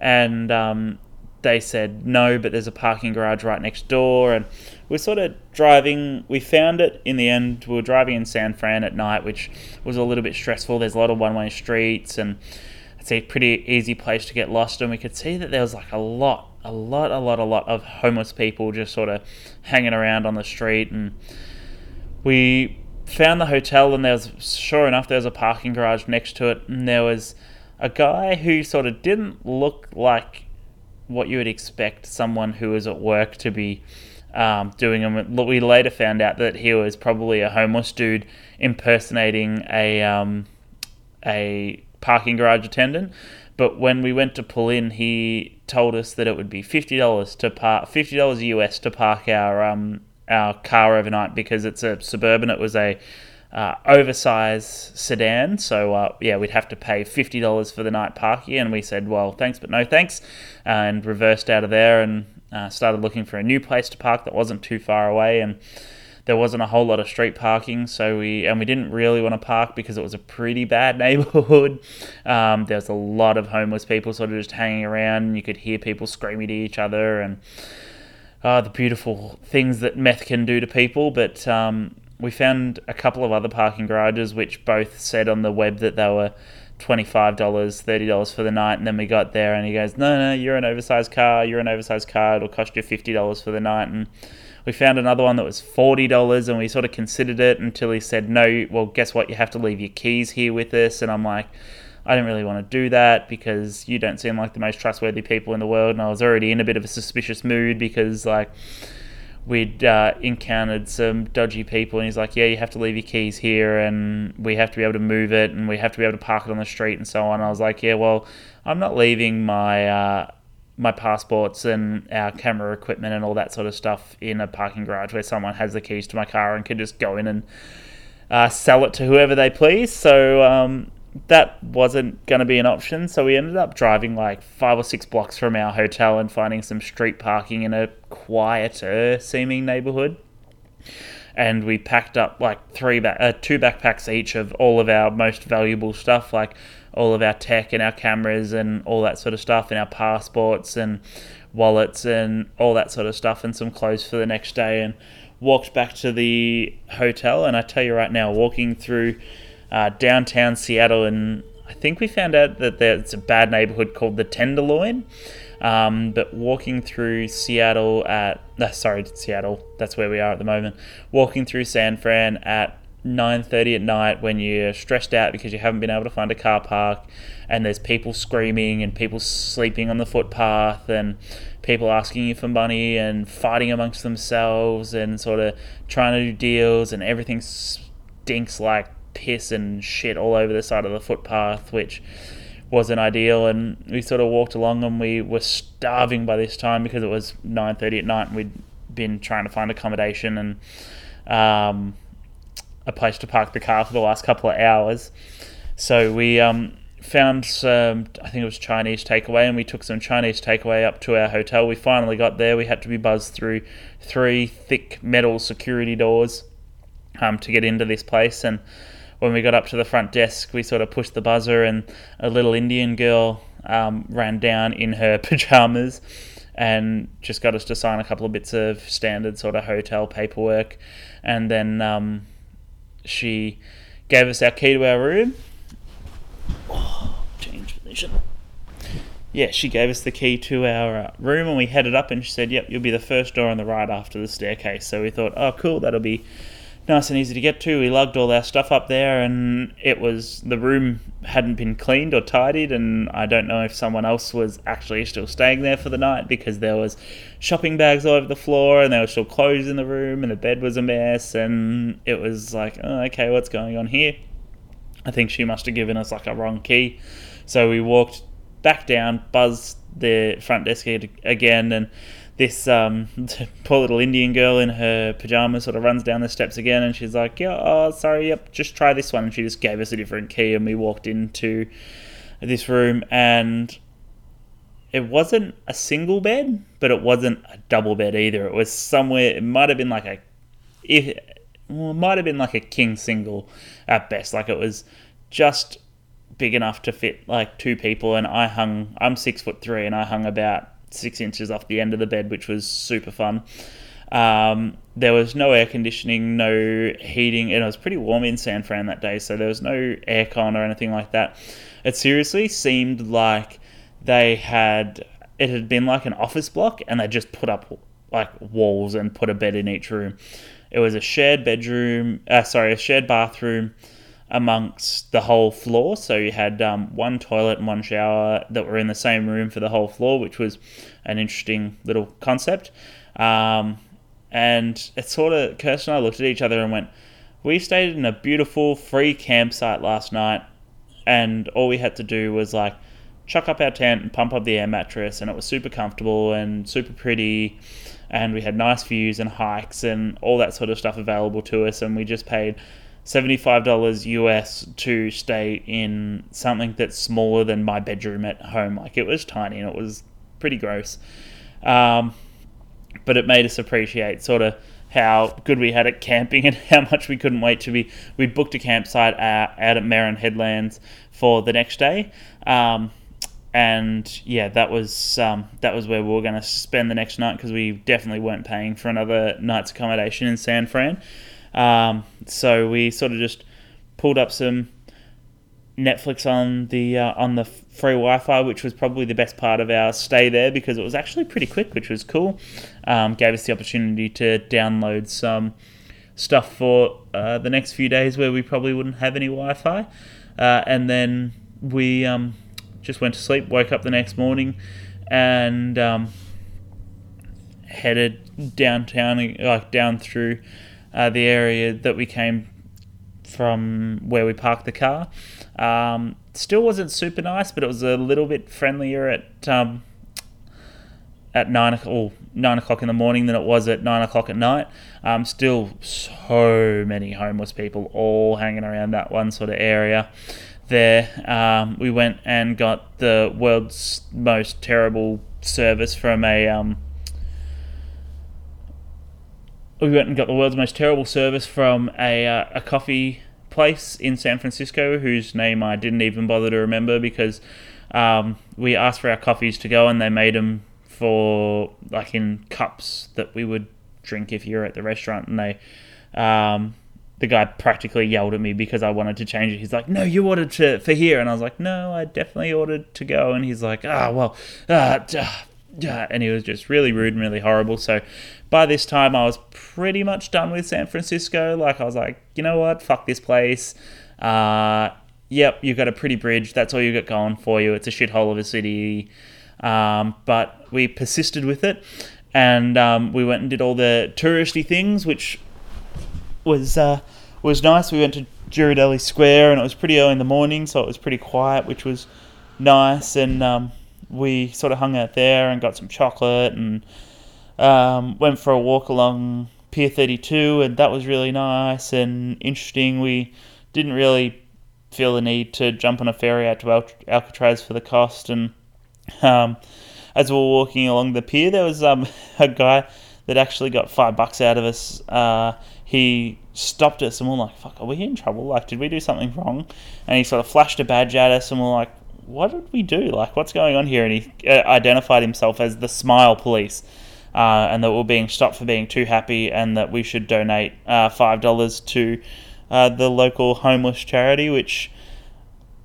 And um, they said no, but there's a parking garage right next door. And we're sort of driving. We found it in the end. We were driving in San Fran at night, which was a little bit stressful. There's a lot of one way streets, and it's a pretty easy place to get lost. And we could see that there was like a lot, a lot, a lot, a lot of homeless people just sort of hanging around on the street. And we found the hotel, and there was, sure enough, there was a parking garage next to it, and there was a guy who sort of didn't look like what you would expect someone who is at work to be um, doing. And we later found out that he was probably a homeless dude impersonating a um, a parking garage attendant. But when we went to pull in, he told us that it would be fifty dollars to park fifty dollars US to park our um, our car overnight because it's a suburban. It was a uh, oversized sedan. So uh, yeah, we'd have to pay fifty dollars for the night parking, and we said, well, thanks, but no thanks, and reversed out of there and uh, started looking for a new place to park that wasn't too far away, and there wasn't a whole lot of street parking. So we and we didn't really want to park because it was a pretty bad neighborhood. Um, there was a lot of homeless people sort of just hanging around, you could hear people screaming to each other and. Uh, the beautiful things that meth can do to people, but um, we found a couple of other parking garages which both said on the web that they were $25, $30 for the night. And then we got there and he goes, No, no, you're an oversized car. You're an oversized car. It'll cost you $50 for the night. And we found another one that was $40 and we sort of considered it until he said, No, well, guess what? You have to leave your keys here with us. And I'm like, I didn't really want to do that because you don't seem like the most trustworthy people in the world. And I was already in a bit of a suspicious mood because, like, we'd uh, encountered some dodgy people, and he's like, "Yeah, you have to leave your keys here, and we have to be able to move it, and we have to be able to park it on the street, and so on." I was like, "Yeah, well, I'm not leaving my uh, my passports and our camera equipment and all that sort of stuff in a parking garage where someone has the keys to my car and can just go in and uh, sell it to whoever they please." So um, that wasn't going to be an option. So we ended up driving like five or six blocks from our hotel and finding some street parking in a quieter seeming neighborhood. And we packed up like three back, uh, two backpacks each of all of our most valuable stuff, like all of our tech and our cameras and all that sort of stuff, and our passports and wallets and all that sort of stuff, and some clothes for the next day. And walked back to the hotel. And I tell you right now, walking through uh, downtown Seattle, and I think we found out that there's a bad neighborhood called the Tenderloin. Um, but walking through Seattle at uh, sorry Seattle, that's where we are at the moment. Walking through San Fran at 9:30 at night when you're stressed out because you haven't been able to find a car park, and there's people screaming and people sleeping on the footpath and people asking you for money and fighting amongst themselves and sort of trying to do deals and everything stinks like piss and shit all over the side of the footpath, which wasn't ideal. And we sort of walked along, and we were starving by this time because it was nine thirty at night, and we'd been trying to find accommodation and um, a place to park the car for the last couple of hours. So we um, found some, I think it was Chinese takeaway, and we took some Chinese takeaway up to our hotel. We finally got there. We had to be buzzed through three thick metal security doors um, to get into this place, and when we got up to the front desk, we sort of pushed the buzzer, and a little Indian girl um, ran down in her pajamas and just got us to sign a couple of bits of standard sort of hotel paperwork. And then um, she gave us our key to our room. Change position. Yeah, she gave us the key to our uh, room and we headed up and she said, Yep, you'll be the first door on the right after the staircase. So we thought, Oh, cool, that'll be nice and easy to get to. We lugged all our stuff up there, and it was the room hadn't been cleaned or tidied, and I don't know if someone else was actually still staying there for the night because there was shopping bags all over the floor, and there were still clothes in the room, and the bed was a mess, and it was like, oh, okay, what's going on here? I think she must have given us like a wrong key, so we walked back down, buzzed the front desk again, and this um, poor little Indian girl in her pajamas sort of runs down the steps again, and she's like, "Yeah, oh, sorry, yep, just try this one." And she just gave us a different key, and we walked into this room, and it wasn't a single bed, but it wasn't a double bed either. It was somewhere. It might have been like a, if well, it might have been like a king single at best. Like it was just big enough to fit like two people, and I hung. I'm six foot three, and I hung about six inches off the end of the bed, which was super fun. Um, there was no air conditioning, no heating, and it was pretty warm in San Fran that day, so there was no aircon or anything like that. It seriously seemed like they had it had been like an office block, and they just put up like walls and put a bed in each room. It was a shared bedroom, uh, sorry, a shared bathroom amongst the whole floor. So you had um, one toilet and one shower that were in the same room for the whole floor, which was an interesting little concept. Um, and it sort of, Kirsten and I looked at each other and went, We stayed in a beautiful free campsite last night, and all we had to do was like chuck up our tent and pump up the air mattress, and it was super comfortable and super pretty. And we had nice views and hikes and all that sort of stuff available to us, and we just paid $75 US to stay in something that's smaller than my bedroom at home. Like it was tiny and it was pretty gross. Um, but it made us appreciate sort of how good we had at camping and how much we couldn't wait to be. We booked a campsite out, at Marin Headlands for the next day. Um, and yeah, that was um, that was where we were going to spend the next night because we definitely weren't paying for another night's accommodation in San Fran. Um, so we sort of just pulled up some Netflix on the uh, on the free Wi-Fi, which was probably the best part of our stay there because it was actually pretty quick, which was cool. Um, gave us the opportunity to download some stuff for uh, the next few days where we probably wouldn't have any Wi-Fi, uh, and then we um, just went to sleep. Woke up the next morning and um, headed downtown, like down through uh, the area that we came from where we parked the car. Um, still wasn't super nice, but it was a little bit friendlier at um, at nine o'clock, nine o'clock in the morning than it was at nine o'clock at night. Um, still, so many homeless people all hanging around that one sort of area. There, um, we went and got the world's most terrible service from a um, we went and got the world's most terrible service from a, uh, a coffee place in San Francisco, whose name I didn't even bother to remember because um, we asked for our coffees to go and they made them for like in cups that we would drink if you're at the restaurant. And they, um, the guy practically yelled at me because I wanted to change it. He's like, "No, you ordered to for here," and I was like, "No, I definitely ordered to go." And he's like, "Ah, well, ah, and he was just really rude and really horrible. So by this time, I was pretty much done with San Francisco. Like, I was like, you know what? Fuck this place. Uh, yep, you've got a pretty bridge. That's all you got going for you. It's a shithole of a city. Um, but we persisted with it. And um, we went and did all the touristy things, which was uh, was nice. We went to Ghirardelli Square, and it was pretty early in the morning, so it was pretty quiet, which was nice. And um, we sort of hung out there and got some chocolate and um, went for a walk along Pier 32, and that was really nice and interesting. We didn't really feel the need to jump on a ferry out to Al- Alcatraz for the cost. And um, as we were walking along the pier, there was um, a guy that actually got five bucks out of us. Uh, he stopped us and we we're like, fuck, are we in trouble? Like, did we do something wrong? And he sort of flashed a badge at us and we we're like, what did we do? Like, what's going on here? And he uh, identified himself as the Smile Police, uh, and that we're being stopped for being too happy, and that we should donate uh, five dollars to uh, the local homeless charity, which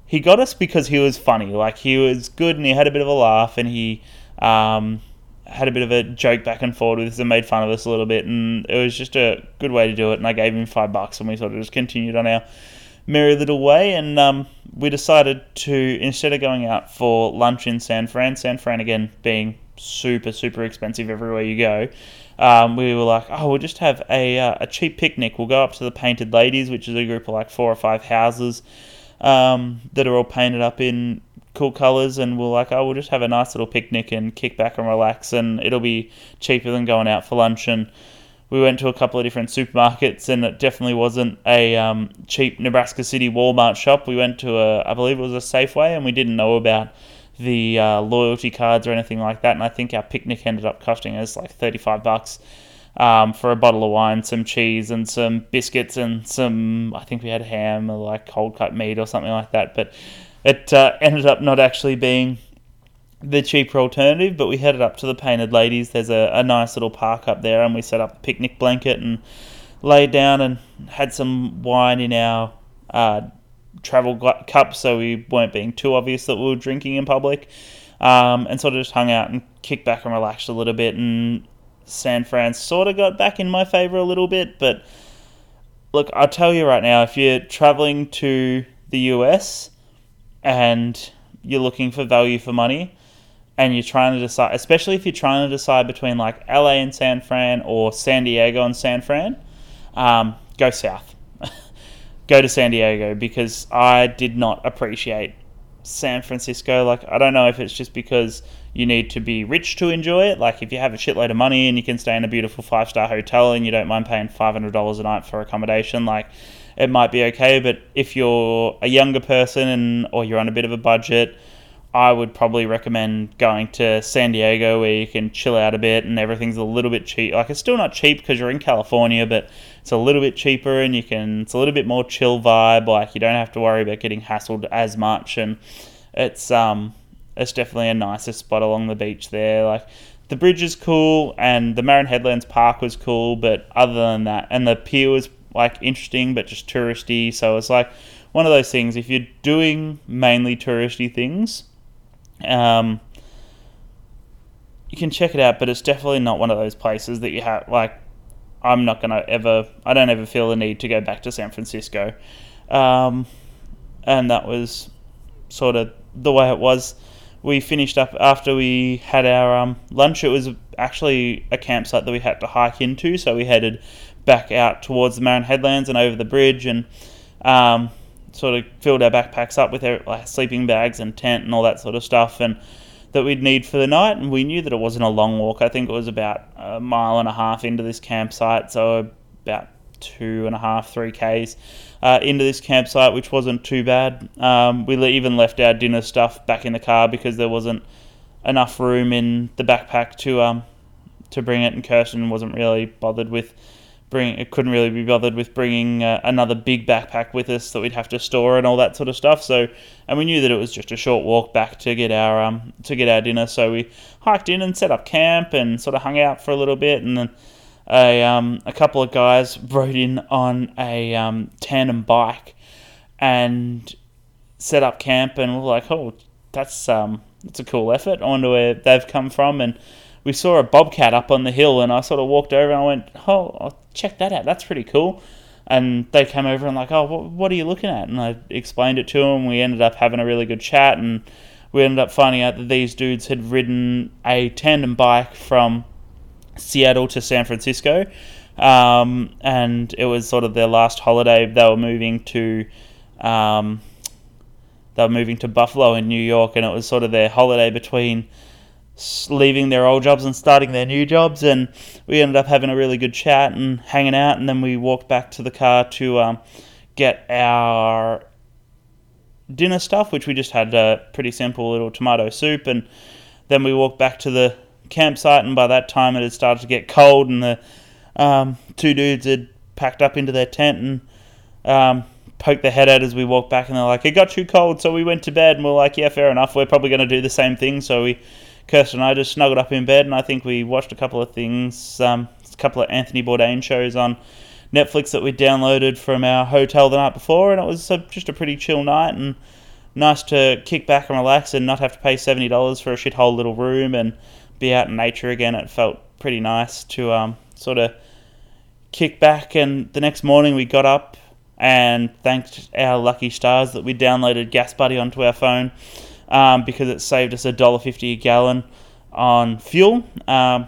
he got us because he was funny. Like he was good and he had a bit of a laugh and he um, had a bit of a joke back and forth with us and made fun of us a little bit. And it was just a good way to do it. And I gave him five bucks and we sort of just continued on our merry little way. And um, we decided to, instead of going out for lunch in San Fran, San Fran again being super, super expensive everywhere you go, um, we were like, oh, we'll just have a, uh, a cheap picnic. We'll go up to the Painted Ladies, which is a group of like four or five houses um, that are all painted up in cool colours, and we're like, oh, we'll just have a nice little picnic and kick back and relax, and it'll be cheaper than going out for lunch. And we went to a couple of different supermarkets, and it definitely wasn't a um, cheap Nebraska City Walmart shop. We went to a, I believe it was a Safeway, and we didn't know about the uh, loyalty cards or anything like that. And I think our picnic ended up costing us like 35 bucks um, for a bottle of wine, some cheese, and some biscuits, and some, I think we had ham or like cold cut meat or something like that. But it uh, ended up not actually being the cheaper alternative, but we headed up to the Painted Ladies. There's a, a nice little park up there, and we set up a picnic blanket and laid down and had some wine in our uh, travel cup so we weren't being too obvious that we were drinking in public. Um, and sort of just hung out and kicked back and relaxed a little bit. And San Fran sort of got back in my favor a little bit. But look, I'll tell you right now if you're traveling to the US and you're looking for value for money, and you're trying to decide, especially if you're trying to decide between like LA and San Fran or San Diego and San Fran, um, go south go to San Diego because I did not appreciate San Francisco. Like, I don't know if it's just because you need to be rich to enjoy it. Like, if you have a shitload of money and you can stay in a beautiful five star hotel and you don't mind paying $500 a night for accommodation, like, it might be okay. But if you're a younger person and or you're on a bit of a budget, I would probably recommend going to San Diego where you can chill out a bit and everything's a little bit cheap. Like it's still not cheap because you're in California, but it's a little bit cheaper and you can. It's a little bit more chill vibe. Like you don't have to worry about getting hassled as much, and it's um it's definitely a nicer spot along the beach there. Like the bridge is cool and the Marin Headlands Park was cool, but other than that, and the pier was like interesting but just touristy. So it's like one of those things. If you're doing mainly touristy things um, you can check it out, but it's definitely not one of those places that you have like. I'm not gonna ever. I don't ever feel the need to go back to San Francisco, um, and that was sort of the way it was. We finished up after we had our um, lunch. It was actually a campsite that we had to hike into, so we headed back out towards the Marin Headlands and over the bridge, and um, sort of filled our backpacks up with our like, sleeping bags and tent and all that sort of stuff, and that we'd need for the night. And we knew that it wasn't a long walk. I think it was about a mile and a half into this campsite, so about two and a half, three k's uh, into this campsite, which wasn't too bad. Um, we even left our dinner stuff back in the car because there wasn't enough room in the backpack to um, to bring it, and Kirsten wasn't really bothered with bring it couldn't really be bothered with bringing uh, another big backpack with us that we'd have to store and all that sort of stuff. So, and we knew that it was just a short walk back to get our um to get our dinner. So we hiked in and set up camp and sort of hung out for a little bit, and then a um a couple of guys rode in on a um, tandem bike and set up camp, and we're like, oh, that's um that's a cool effort. I wonder where they've come from and we saw a bobcat up on the hill, and I sort of walked over and I went, "Oh, check that out. That's pretty cool." And they came over and like, "Oh, what, are you looking at?" And I explained it to them. We ended up having a really good chat, and we ended up finding out that these dudes had ridden a tandem bike from Seattle to San Francisco, um, and it was sort of their last holiday. They were moving to. Um, they were moving to Buffalo in New York, and it was sort of their holiday between leaving their old jobs and starting their new jobs. And we ended up having a really good chat and hanging out. And then we walked back to the car to um, get our dinner stuff, which we just had a pretty simple little tomato soup. And then we walked back to the campsite. And by that time, it had started to get cold. And the um, two dudes had packed up into their tent and um, poked their head out as we walked back. And they're like, it got too cold. So we went to bed. And we're like, yeah, fair enough. We're probably going to do the same thing. So we Kirsten and I just snuggled up in bed, and I think we watched a couple of things, um, a couple of Anthony Bourdain shows on Netflix that we downloaded from our hotel the night before, and it was a, just a pretty chill night and nice to kick back and relax and not have to pay seventy dollars for a shithole little room and be out in nature again. It felt pretty nice to um, sort of kick back. And the next morning we got up and thanked our lucky stars that we downloaded Gas Buddy onto our phone um, because it saved us a dollar fifty a gallon on fuel. Um,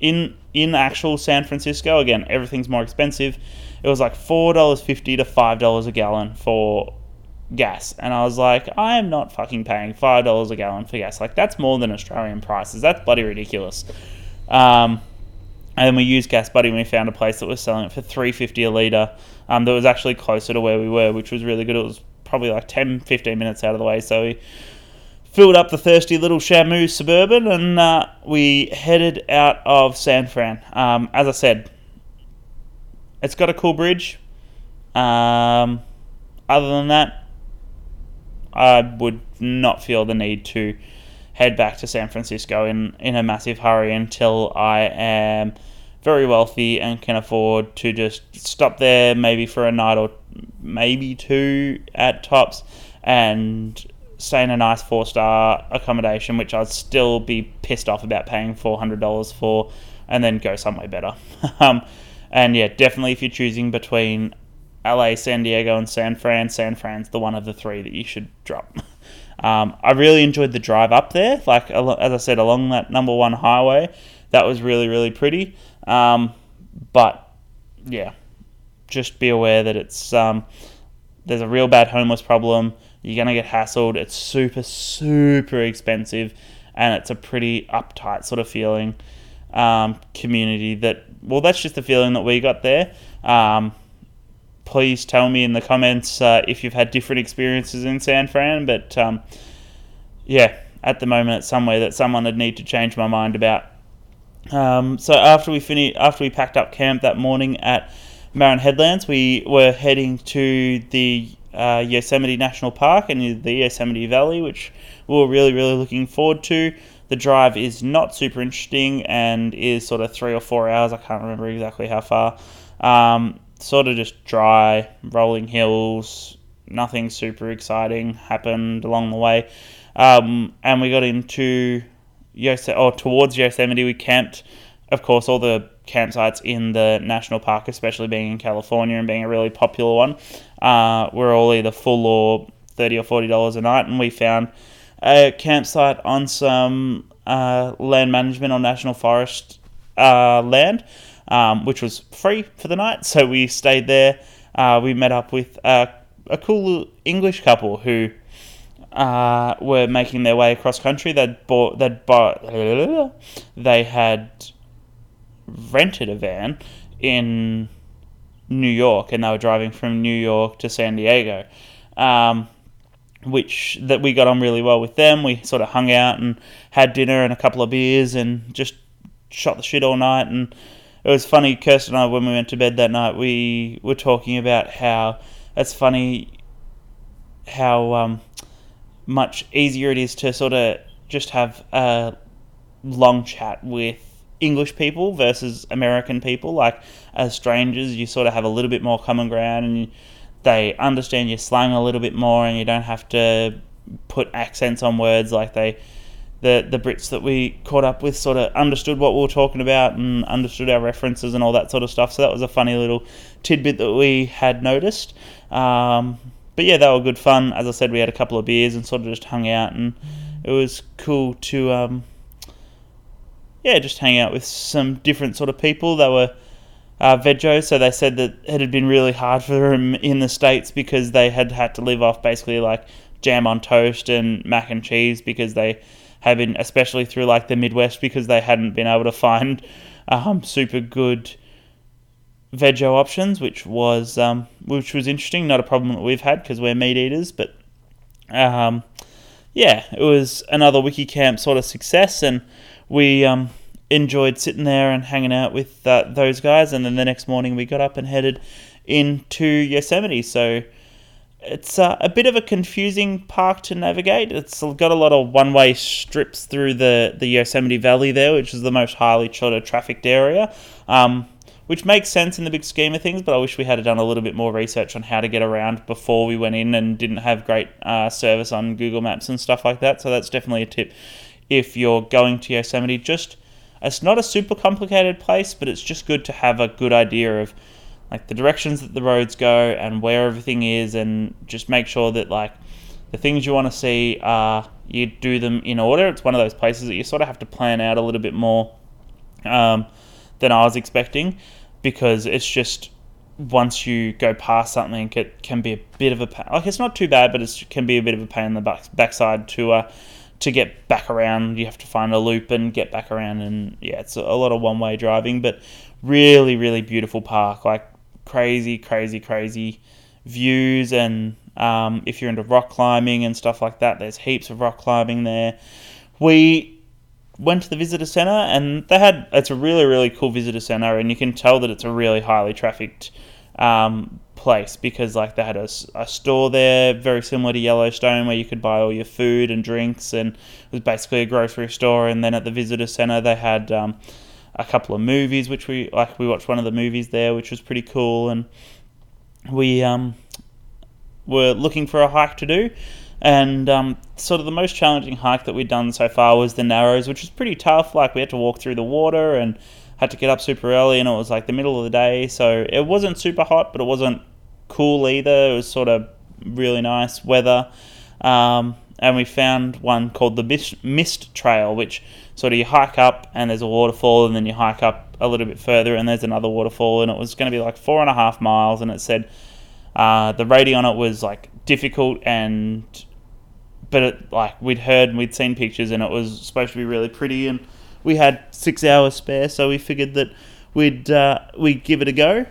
in in actual San Francisco, again, everything's more expensive. It was like four dollars fifty to five dollars a gallon for gas, and I was like, I am not fucking paying five dollars a gallon for gas. Like that's more than Australian prices. That's bloody ridiculous. Um, and then we used Gas Buddy and we found a place that was selling it for three fifty a liter. Um, that was actually closer to where we were, which was really good. It was probably like 10, 15 minutes out of the way. So we filled up the thirsty little Shamu Suburban and uh, we headed out of San Fran. Um, as I said, it's got a cool bridge. Um, other than that, I would not feel the need to head back to San Francisco in, in a massive hurry until I am very wealthy and can afford to just stop there maybe for a night or maybe two at tops and stay in a nice four star accommodation, which I'd still be pissed off about paying $400 for, and then go somewhere better. um, and yeah, definitely if you're choosing between LA, San Diego, and San Fran, San Fran's the one of the three that you should drop. Um, I really enjoyed the drive up there. Like as I said, along that number one highway, that was really really pretty. Um, but yeah, just be aware that it's um, there's a real bad homeless problem. You're gonna get hassled. It's super super expensive, and it's a pretty uptight sort of feeling um, community. That well, that's just the feeling that we got there. Um, please tell me in the comments uh, if you've had different experiences in San Fran. But um, yeah, at the moment, it's somewhere that someone would need to change my mind about. Um, so after we finished, after we packed up camp that morning at Marin Headlands, we were heading to the uh, Yosemite National Park and the Yosemite Valley, which we were really, really looking forward to. The drive is not super interesting and is sort of three or four hours. I can't remember exactly how far. Um, sort of just dry, rolling hills. Nothing super exciting happened along the way. Um, and we got into Yose- or towards Yosemite. We camped, of course, all the campsites in the national park, especially being in California and being a really popular one, uh, were all either full or thirty or forty dollars a night. And we found a campsite on some uh, land management or national forest uh, land, um, which was free for the night. So we stayed there. Uh, we met up with a cool English couple who uh, were making their way across country. They'd bought, they'd bought, they had rented a van in New York, and they were driving from New York to San Diego. Um, which that we got on really well with them. We sort of hung out and had dinner and a couple of beers and just shot the shit all night. And it was funny, Kirsten and I, when we went to bed that night, we were talking about how it's funny how um, much easier it is to sort of just have a long chat with English people versus American people. Like as strangers, you sort of have a little bit more common ground, and they understand your slang a little bit more, and you don't have to put accents on words like they. The, the Brits that we caught up with sort of understood what we were talking about and understood our references and all that sort of stuff. So that was a funny little tidbit that we had noticed. Um, but yeah, they were good fun. As I said, we had a couple of beers and sort of just hung out, and it was cool to um, yeah, just hang out with some different sort of people. They were uh, vegos, so they said that it had been really hard for them in the states because they had had to live off basically like jam on toast and mac and cheese because they had been, especially through like the Midwest, because they hadn't been able to find um, super good veggie options, which was um, which was interesting. Not a problem that we've had because we're meat eaters, but um, yeah, it was another WikiCamp sort of success, and we um, enjoyed sitting there and hanging out with uh, those guys. And then the next morning we got up and headed into Yosemite. So it's uh, a bit of a confusing park to navigate. It's got a lot of one-way strips through the, the Yosemite Valley there, which is the most highly trafficked area. Um, which makes sense in the big scheme of things. But I wish we had done a little bit more research on how to get around before we went in and didn't have great uh, service on Google Maps and stuff like that. So that's definitely a tip if you're going to Yosemite. Just it's not a super complicated place, but it's just good to have a good idea of like the directions that the roads go and where everything is, and just make sure that like the things you want to see are you do them in order. It's one of those places that you sort of have to plan out a little bit more um, than I was expecting because it's just once you go past something, it can be a bit of a like it's not too bad, but it can be a bit of a pain in the back, backside to uh, to get back around. You have to find a loop and get back around, and yeah, it's a lot of one way driving, but really, really beautiful park, like crazy, crazy, crazy views and um, if you're into rock climbing and stuff like that, there's heaps of rock climbing there. We went to the visitor center and they had it's a really really cool visitor center and you can tell that it's a really highly trafficked um, place because like they had a, a, store there very similar to Yellowstone where you could buy all your food and drinks and it was basically a grocery store and then at the visitor center they had um, a couple of movies which we like we watched one of the movies there which was pretty cool and we um were looking for a hike to do. And um, sort of the most challenging hike that we'd done so far was the Narrows, which was pretty tough. Like we had to walk through the water and had to get up super early, and it was like the middle of the day, so it wasn't super hot, but it wasn't cool either. It was sort of really nice weather. Um, and we found one called the Mist, Trail, which sort of you hike up and there's a waterfall, and then you hike up a little bit further and there's another waterfall, and it was going to be like four and a half miles, and it said uh, the rating on it was like difficult and but it, like we'd heard and we'd seen pictures and it was supposed to be really pretty and we had six hours spare so we figured that we'd uh, we'd give it a go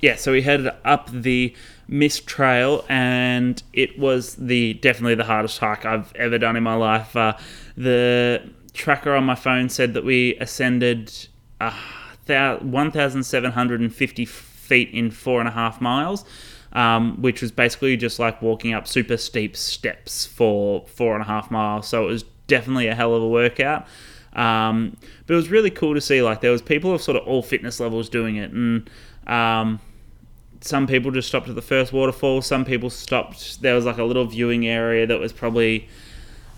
yeah so we headed up the mist trail and it was the definitely the hardest hike i've ever done in my life uh, the tracker on my phone said that we ascended uh, 1750 feet in four and a half miles, um, which was basically just like walking up super steep steps for four and a half miles. So it was definitely a hell of a workout. Um, but it was really cool to see like there was people of sort of all fitness levels doing it, and um, some people just stopped at the first waterfall. Some people stopped. There was like a little viewing area that was probably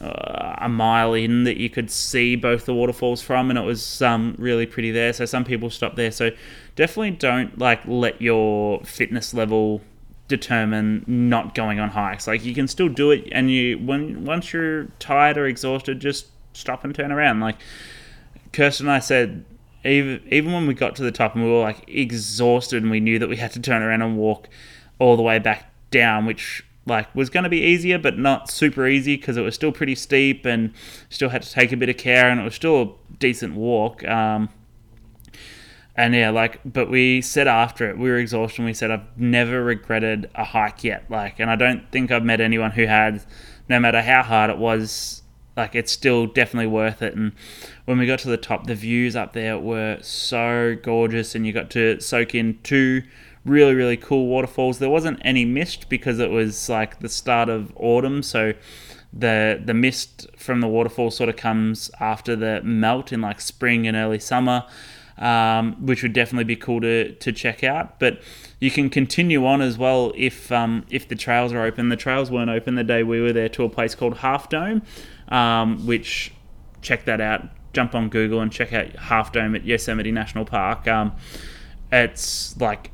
uh, a mile in that you could see both the waterfalls from, and it was um, really pretty there. So some people stopped there. So definitely don't like let your fitness level determine not going on hikes. Like you can still do it, and you when once you're tired or exhausted, just stop and turn around. Like Kirsten and I said, even even when we got to the top and we were like exhausted, and we knew that we had to turn around and walk all the way back down, which like was going to be easier but not super easy because it was still pretty steep and still had to take a bit of care and it was still a decent walk um, and yeah like but we said after it we were exhausted and we said i've never regretted a hike yet like and i don't think i've met anyone who had no matter how hard it was like it's still definitely worth it and when we got to the top the views up there were so gorgeous and you got to soak in two really really cool waterfalls. There wasn't any mist because it was like the start of autumn, so the the mist from the waterfall sort of comes after the melt in like spring and early summer. Um, which would definitely be cool to, to check out. But you can continue on as well if um, if the trails are open. The trails weren't open the day we were there to a place called Half Dome, um, which check that out. Jump on Google and check out Half Dome at Yosemite National Park. Um, it's like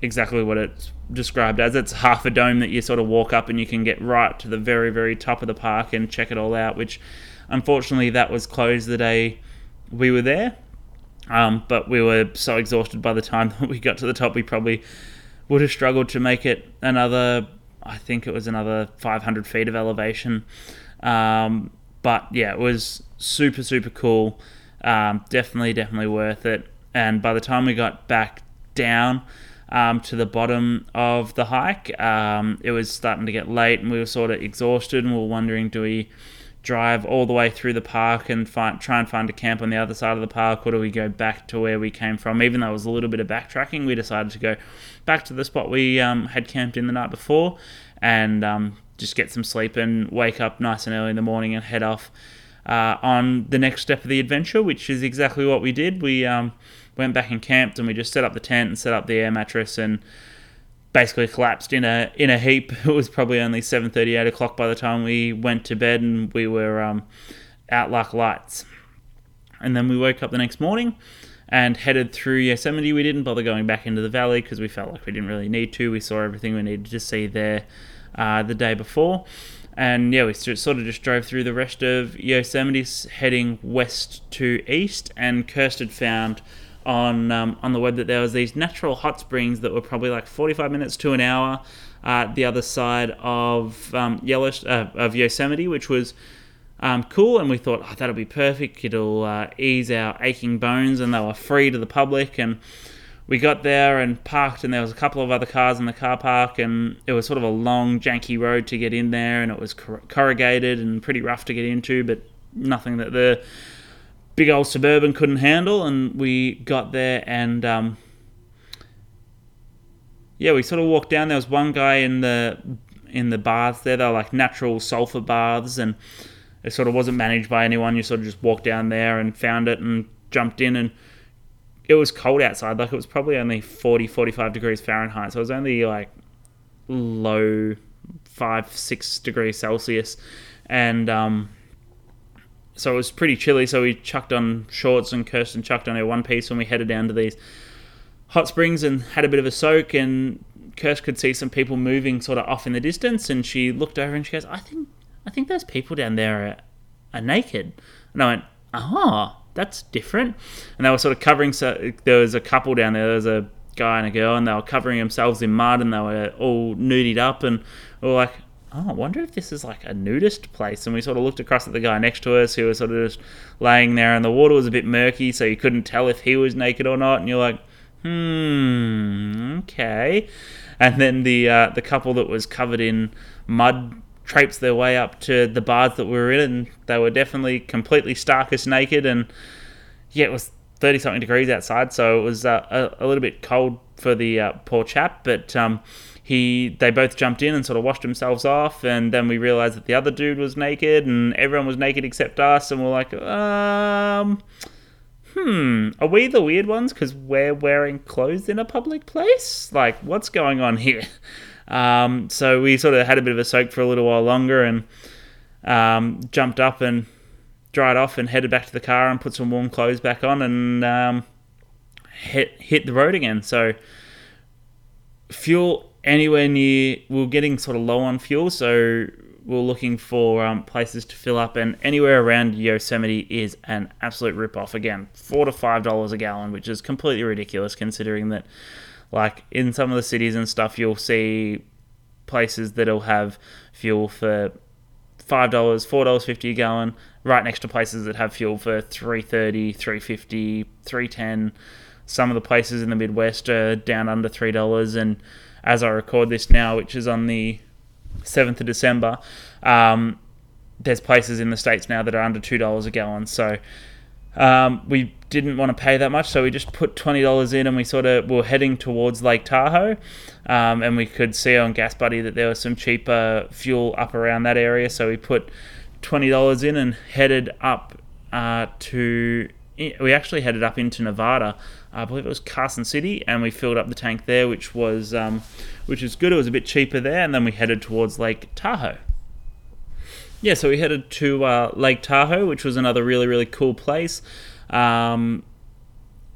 exactly what it's described as. It's half a dome that you sort of walk up and you can get right to the very, very top of the park and check it all out, which unfortunately that was closed the day we were there. Um, but we were so exhausted by the time that we got to the top, we probably would have struggled to make it another, I think it was another 500 feet of elevation. Um, but yeah, it was super, super cool. Um, definitely, definitely worth it. And by the time we got back down, um, to the bottom of the hike. Um, it was starting to get late and we were sort of exhausted and we were wondering do we drive all the way through the park and find, try and find a camp on the other side of the park or do we go back to where we came from? Even though it was a little bit of backtracking, we decided to go back to the spot we um, had camped in the night before and um, just get some sleep and wake up nice and early in the morning and head off. Uh, on the next step of the adventure, which is exactly what we did. We um, went back and camped, and we just set up the tent and set up the air mattress and basically collapsed in a in a heap. It was probably only seven thirty, eight o'clock by the time we went to bed, and we were um, out like lights. And then we woke up the next morning and headed through Yosemite. We didn't bother going back into the valley because we felt like we didn't really need to. We saw everything we needed to see there uh, the day before. And yeah, we sort of just drove through the rest of Yosemite, heading west to east. And Kirst had found on um, on the web that there was these natural hot springs that were probably like 45 minutes to an hour at the other side of um, Yellow uh, of Yosemite, which was um, cool. And we thought oh, that'll be perfect. It'll uh, ease our aching bones, and they were free to the public. And we got there and parked, and there was a couple of other cars in the car park, and it was sort of a long, janky road to get in there, and it was corrugated and pretty rough to get into, but nothing that the big old suburban couldn't handle. And we got there, and um, yeah, we sort of walked down. There was one guy in the in the baths there. They were like natural sulfur baths, and it sort of wasn't managed by anyone. You sort of just walked down there and found it and jumped in and it was cold outside. Like it was probably only 40, 45 degrees Fahrenheit. So it was only like low five, six degrees Celsius. And um, so it was pretty chilly. So we chucked on shorts and Kirsten chucked on her one piece when we headed down to these hot springs and had a bit of a soak. And Kirsten could see some people moving sort of off in the distance. And she looked over and she goes, I think, I think those people down there are, are naked. And I went, ah that's different. And they were sort of covering. So there was a couple down there. There was a guy and a girl, and they were covering themselves in mud, and they were all nudied up, and we were like, oh, I wonder if this is like a nudist place. And we sort of looked across at the guy next to us who was sort of just laying there, and the water was a bit murky, so you couldn't tell if he was naked or not. And you're like, hmm, okay. And then the uh, the couple that was covered in mud traipsed their way up to the bars that we were in, and they were definitely completely starkest naked. And yeah, it was 30 something degrees outside, so it was uh, a, a, little bit cold for the uh, poor chap. But um, he, they both jumped in and sort of washed themselves off, and then we realized that the other dude was naked, and everyone was naked except us, and we're like, um. Hmm, are we the weird ones because we're wearing clothes in a public place? Like, what's going on here? Um, so we sort of had a bit of a soak for a little while longer and um, jumped up and dried off and headed back to the car and put some warm clothes back on and um, hit hit the road again. So fuel anywhere near we are getting sort of low on fuel, so we are looking for um, places to fill up, and anywhere around Yosemite is an absolute rip off. Again, four to five dollars a gallon, which is completely ridiculous considering that like in some of the cities and stuff, you'll see places that'll have fuel for five dollars, four dollars fifty a gallon, right next to places that have fuel for three thirty, three fifty, three ten. Some of the places in the Midwest are down under three dollars, and as I record this now, which is on the seventh of December, um, there's places in the states now that are under two dollars a gallon. So um, we didn't want to pay that much, so we just put twenty dollars in, and we sort of were heading towards Lake Tahoe, um, and we could see on Gas Buddy that there was some cheaper fuel up around that area, so we put twenty dollars in and headed up uh, to. We actually headed up into Nevada. I believe it was Carson City, and we filled up the tank there, which was um, which was good. It was a bit cheaper there, and then we headed towards Lake Tahoe yeah, so we headed to uh, Lake Tahoe, which was another really, really cool place. Um,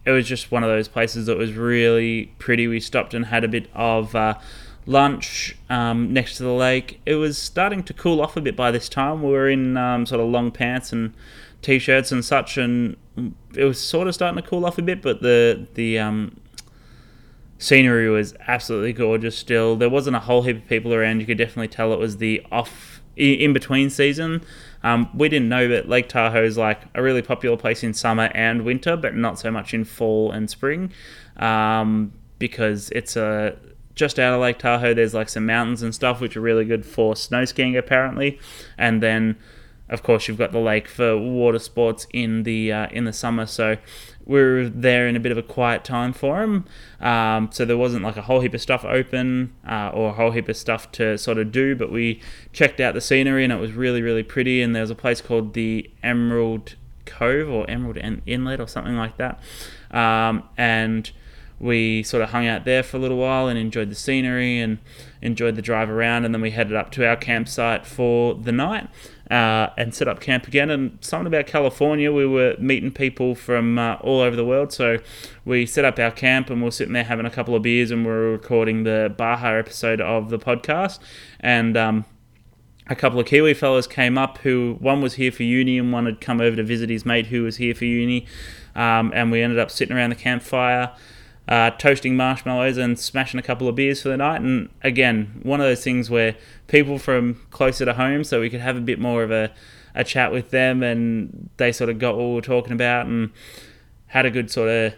it was just one of those places that was really pretty. We stopped and had a bit of uh, lunch um, next to the lake. It was starting to cool off a bit by this time. We were in um, sort of long pants and t-shirts and such, and it was sort of starting to cool off a bit. But the the um, scenery was absolutely gorgeous. Still, there wasn't a whole heap of people around. You could definitely tell it was the off in between season. Um, we didn't know that Lake Tahoe is like a really popular place in summer and winter, but not so much in fall and spring, um, because it's a just out of Lake Tahoe. There's like some mountains and stuff which are really good for snow skiing apparently, and then of course you've got the lake for water sports in the uh, in the summer. So we were there in a bit of a quiet time for them. Um, so there wasn't like a whole heap of stuff open uh, or a whole heap of stuff to sort of do, but we checked out the scenery and it was really, really pretty. And there was a place called the Emerald Cove or Emerald Inlet or something like that. um, and we sort of hung out there for a little while and enjoyed the scenery and enjoyed the drive around. And then we headed up to our campsite for the night uh, and set up camp again. And something about California, we were meeting people from uh, all over the world. So we set up our camp and we are sitting there having a couple of beers and we are recording the Baja episode of the podcast. And um, a couple of Kiwi fellows came up who one was here for uni and one had come over to visit his mate who was here for uni. Um, and we ended up sitting around the campfire uh, toasting marshmallows and smashing a couple of beers for the night. And again, one of those things where people from closer to home, so we could have a bit more of a, a chat with them, and they sort of got what we were talking about and had a good sort of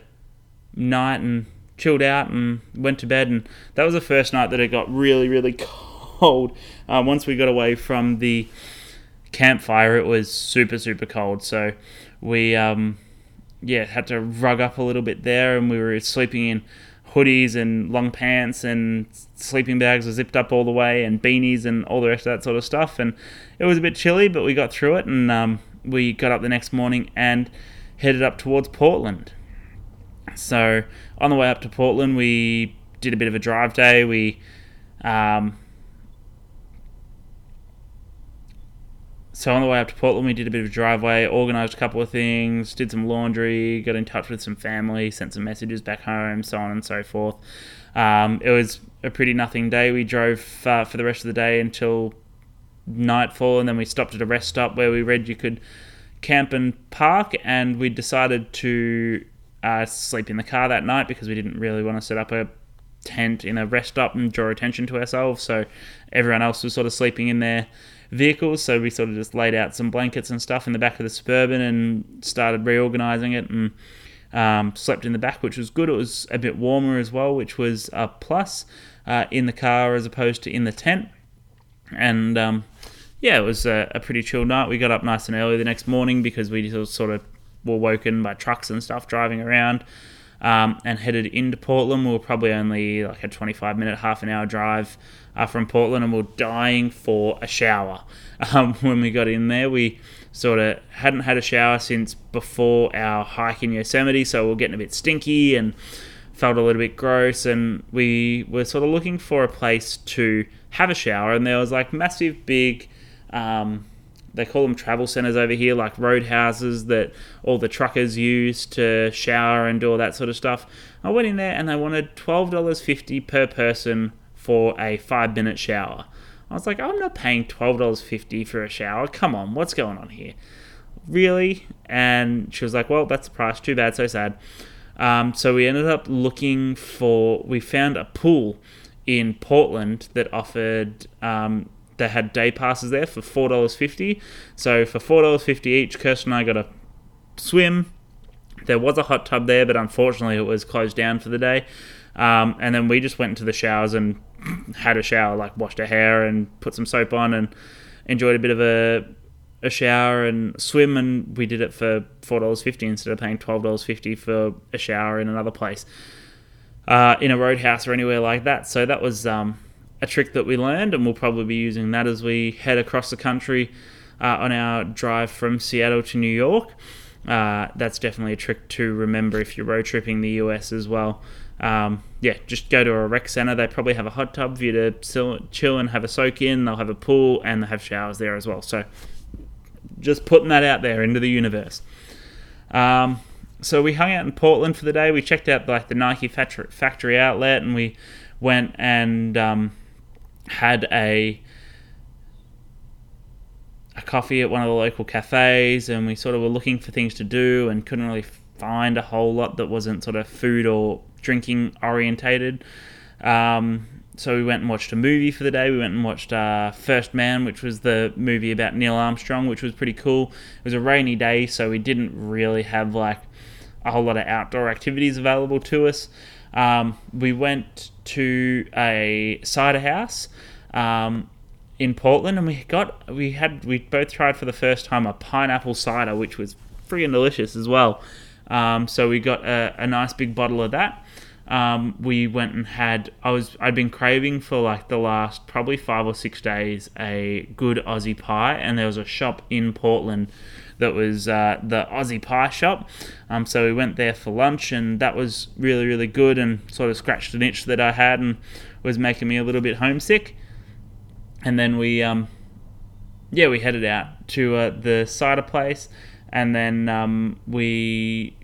night and chilled out and went to bed. And that was the first night that it got really, really cold. Uh, once we got away from the campfire, it was super, super cold. So we um, yeah, had to rug up a little bit there, and we were sleeping in hoodies and long pants and sleeping bags were zipped up all the way and beanies and all the rest of that sort of stuff. And it was a bit chilly, but we got through it, and um, we got up the next morning and headed up towards Portland. So on the way up to Portland, we did a bit of a drive day. We um, so on the way up to Portland, we did a bit of a driveway, organised a couple of things, did some laundry, got in touch with some family, sent some messages back home, so on and so forth. Um, it was a pretty nothing day. We drove uh, for the rest of the day until nightfall, and then we stopped at a rest stop where we read you could camp and park, and we decided to uh, sleep in the car that night because we didn't really want to set up a tent in a rest stop and draw attention to ourselves. So everyone else was sort of sleeping in there vehicles. So we sort of just laid out some blankets and stuff in the back of the Suburban and started reorganizing it and um, slept in the back, which was good. It was a bit warmer as well, which was a plus uh, in the car as opposed to in the tent. And um, yeah, it was a, a, pretty chill night. We got up nice and early the next morning because we sort of were woken by trucks and stuff driving around. Um, and headed into Portland. We were probably only like a 25 minute, half an hour drive uh, from Portland and we are dying for a shower. Um, when we got in there, we sort of hadn't had a shower since before our hike in Yosemite, so we are getting a bit stinky and felt a little bit gross. And we were sort of looking for a place to have a shower, and there was like massive, big. Um, they call them travel centers over here, like roadhouses that all the truckers use to shower and do all that sort of stuff. I went in there and they wanted twelve dollars fifty per person for a five minute shower. I was like, I'm not paying $12.50 for a shower. Come on, what's going on here? Really? And she was like, Well, that's the price. Too bad, so sad. Um, so we ended up looking for, we found a pool in Portland that offered, um, they had day passes there for $4.50. So for $4.50 each, Kirsten and I got a swim. There was a hot tub there, but unfortunately it was closed down for the day. Um, and then we just went into the showers and had a shower, like washed our hair and put some soap on and enjoyed a bit of a a shower and swim and we did it for four dollars fifty instead of paying twelve dollars fifty for a shower in another place. Uh, in a roadhouse or anywhere like that. So that was um, a trick that we learned, and we'll probably be using that as we head across the country uh, on our drive from Seattle to New York. Uh, that's definitely a trick to remember if you're road tripping the US as well um, yeah, just go to a rec center. They probably have a hot tub for you to chill and have a soak in. They'll have a pool and they have showers there as well. So just putting that out there into the universe. Um, so we hung out in Portland for the day. We checked out like the Nike factory outlet, and we went and um, had a a coffee at one of the local cafes, and we sort of were looking for things to do and couldn't really find a whole lot that wasn't sort of food or drinking orientated. Um, so we went and watched a movie for the day. We went and watched uh, First Man, which was the movie about Neil Armstrong, which was pretty cool. It was a rainy day, so we didn't really have like a whole lot of outdoor activities available to us. Um, we went to a cider house um, in Portland, and we got we had we both tried for the first time a pineapple cider, which was freaking delicious as well. Um, so we got a, a, nice big bottle of that. um, we went and had I was I'd been craving for like the last probably five or six days a good Aussie pie, and there was a shop in Portland that was uh, the Aussie pie shop. Um, so we went there for lunch, and that was really really good, and sort of scratched an itch that I had, and was making me a little bit homesick. And then we um, yeah we headed out to uh, the cider place, and then um, we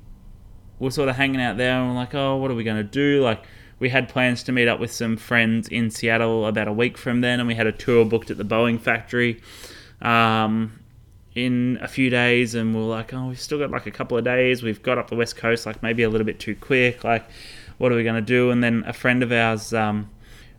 we're sort of hanging out there and we're like, oh, what are we going to do? Like, we had plans to meet up with some friends in Seattle about a week from then, and we had a tour booked at the Boeing factory um, in a few days. And we are like, oh, we've still got like a couple of days. We've got up the West Coast, like maybe a little bit too quick. Like, what are we going to do? And then a friend of ours um,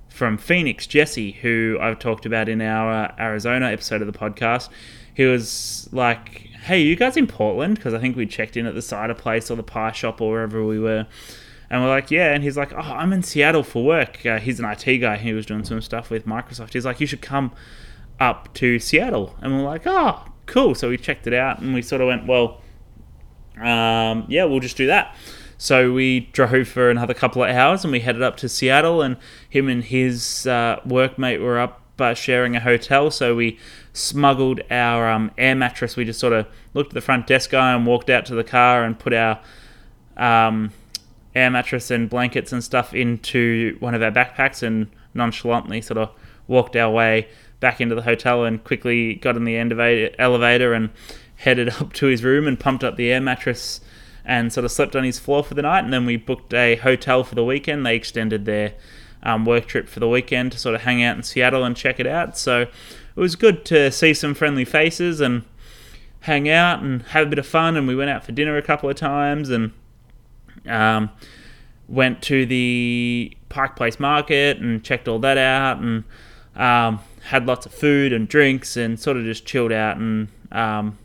from Phoenix, Jesse, who I've talked about in our uh, Arizona episode of the podcast, he was like, hey, you guys in Portland? Because I think we checked in at the cider place or the pie shop or wherever we were. And we're like, yeah. And he's like, oh, I'm in Seattle for work. Uh, he's an IT guy. He was doing some stuff with Microsoft. He's like, you should come up to Seattle. And we're like, oh, cool. So we checked it out and we sort of went, well, um, yeah, we'll just do that. So we drove for another couple of hours and we headed up to Seattle. And him and his uh, workmate were up uh, sharing a hotel. So we smuggled our um, air mattress. We just sort of looked at the front desk guy and walked out to the car and put our um, air mattress and blankets and stuff into one of our backpacks and nonchalantly sort of walked our way back into the hotel and quickly got in the elevator and headed up to his room and pumped up the air mattress and sort of slept on his floor for the night. And then we booked a hotel for the weekend. They extended their um, work trip for the weekend to sort of hang out in Seattle and check it out. So it was good to see some friendly faces and hang out and have a bit of fun. And we went out for dinner a couple of times and um, went to the Pike Place Market and checked all that out and um, had lots of food and drinks and sort of just chilled out. And um,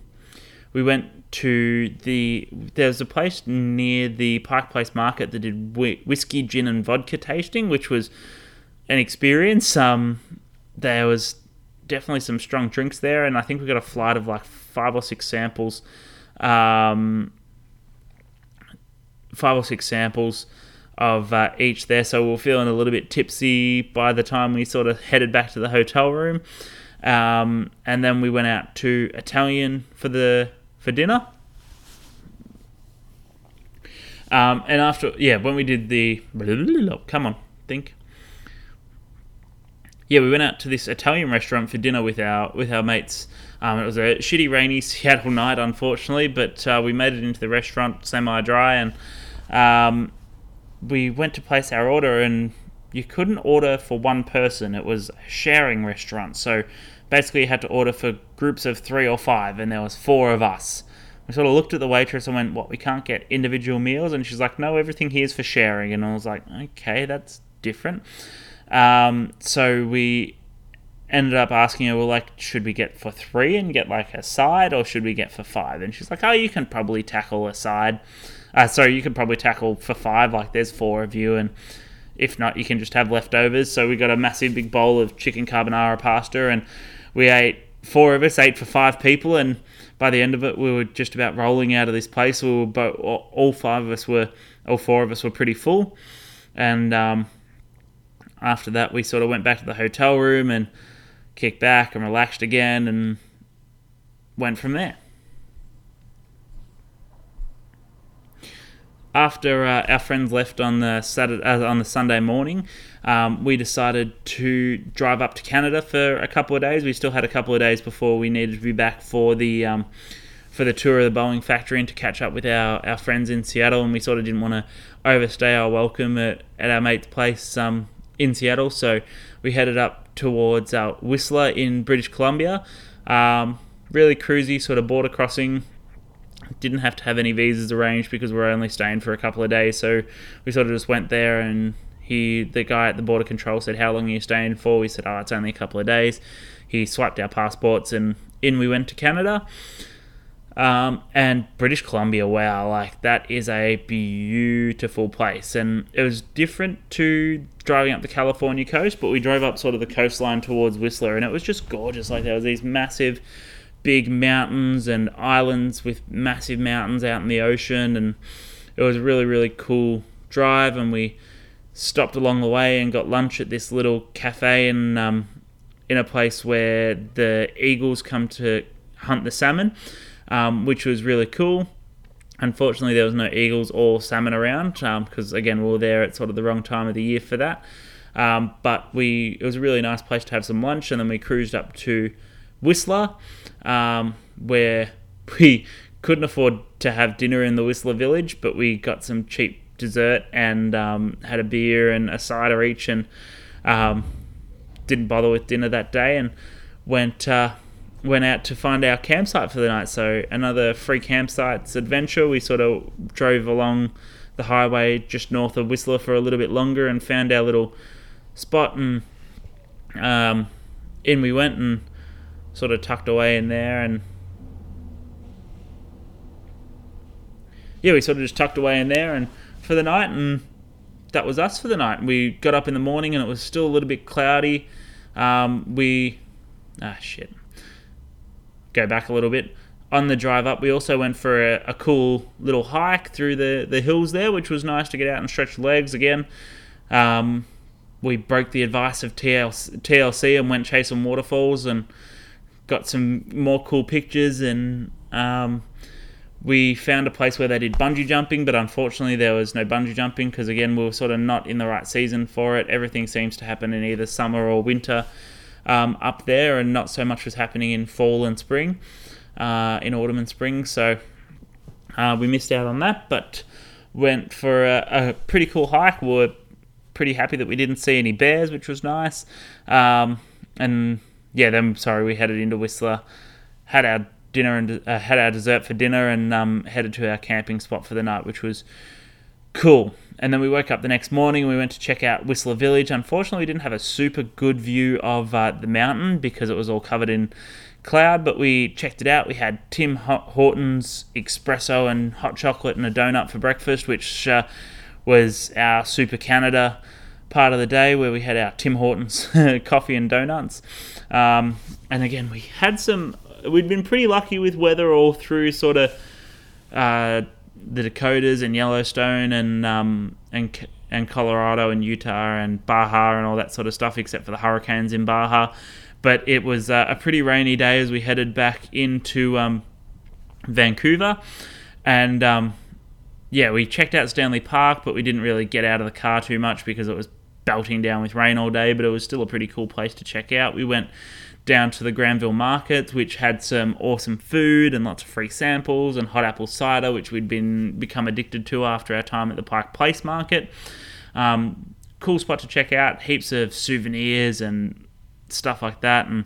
we went to the there's a place near the Pike Place Market that did whiskey, gin, and vodka tasting, which was an experience. Um, there was definitely some strong drinks there, and I think we got a flight of like five or six samples, um, five or six samples of uh, each there. So we are feeling a little bit tipsy by the time we sort of headed back to the hotel room, um, and then we went out to Italian for the for dinner. Um, and after, yeah, when we did the, come on, think yeah, we went out to this Italian restaurant for dinner with our with our mates. Um, it was a shitty, rainy Seattle night, unfortunately, but uh, we made it into the restaurant semi-dry, and um, we went to place our order, and you couldn't order for one person. It was a sharing restaurant, so basically you had to order for groups of three or five, and there was four of us. We sort of looked at the waitress and went, "What? We can't get individual meals?" And she's like, "No, everything here is for sharing." And I was like, "Okay, that's different." Um, so we ended up asking her, well, like, should we get for three and get like a side, or should we get for five? And she's like, oh, you can probably tackle a side. Uh, sorry, you can probably tackle for five. Like, there's four of you, and if not, you can just have leftovers. So we got a massive big bowl of chicken carbonara pasta, and we ate. Four of us ate for five people, and by the end of it, we were just about rolling out of this place. We were both, all five of us were, all four of us were pretty full, and um, after that, we sort of went back to the hotel room and kicked back and relaxed again and went from there. After uh, our friends left on the Saturday, uh, on the Sunday morning, um, we decided to drive up to Canada for a couple of days. We still had a couple of days before we needed to be back for the um, for the tour of the Boeing factory and to catch up with our, our friends in Seattle. And we sort of didn't want to overstay our welcome at, at our mate's place um, in Seattle. So we headed up towards uh, Whistler in British Columbia. Um, really cruisy sort of border crossing. Didn't have to have any visas arranged because we are only staying for a couple of days. So we sort of just went there and he, the guy at the border control said, "How long are you staying for?" We said, "Oh, it's only a couple of days." He swiped our passports and in we went to Canada. Um, and British Columbia, wow, like that is a beautiful place. And it was different to driving up the California coast, but we drove up sort of the coastline towards Whistler, and it was just gorgeous. Like there was these massive, big mountains and islands with massive mountains out in the ocean, and it was a really, really cool drive, and we stopped along the way and got lunch at this little cafe in um, in a place where the eagles come to hunt the salmon, um, which was really cool. Unfortunately, there was no eagles or salmon around because, um, again, we were there at sort of the wrong time of the year for that. Um, but we it was a really nice place to have some lunch, and then we cruised up to Whistler, um, where we couldn't afford to have dinner in the Whistler village, but we got some cheap dessert and um, had a beer and a cider each, and um, didn't bother with dinner that day, and went uh, went out to find our campsite for the night. So another free campsites adventure. We sort of drove along the highway just north of Whistler for a little bit longer and found our little spot, and um, in we went and sort of tucked away in there and yeah, we sort of just tucked away in there and for the night, and that was us for the night. We got up in the morning and it was still a little bit cloudy. Um, we ah shit. Go back a little bit. On the drive up, we also went for a, a cool little hike through the, the hills there, which was nice to get out and stretch legs again. Um, we broke the advice of TLC, TLC and went chasing waterfalls and got some more cool pictures and um, we found a place where they did bungee jumping, but unfortunately there was no bungee jumping because again we were sort of not in the right season for it. Everything seems to happen in either summer or winter um, up there, and not so much was happening in fall and spring, uh, in autumn and spring. So uh, we missed out on that, but went for a, a, pretty cool hike. We were pretty happy that we didn't see any bears, which was nice. Um, and yeah, then sorry, we headed into Whistler, had our dinner and uh, had our dessert for dinner and um, headed to our camping spot for the night, which was cool. And then we woke up the next morning and we went to check out Whistler Village. Unfortunately, we didn't have a super good view of uh, the mountain because it was all covered in cloud, but we checked it out. We had Tim Hortons espresso and hot chocolate and a donut for breakfast, which uh, was our Super Canada part of the day where we had our Tim Hortons coffee and donuts. Um, and again, we had some we'd been pretty lucky with weather all through sort of uh, the Dakotas and Yellowstone and um, and and Colorado and Utah and Baja and all that sort of stuff, except for the hurricanes in Baja. But it was uh, a pretty rainy day as we headed back into um, Vancouver, and um, yeah, we checked out Stanley Park, but we didn't really get out of the car too much because it was belting down with rain all day. But it was still a pretty cool place to check out. We went down to the Granville Market, which had some awesome food and lots of free samples and hot apple cider, which we'd been become addicted to after our time at the Pike Place Market. Um, cool spot to check out. Heaps of souvenirs and stuff like that, and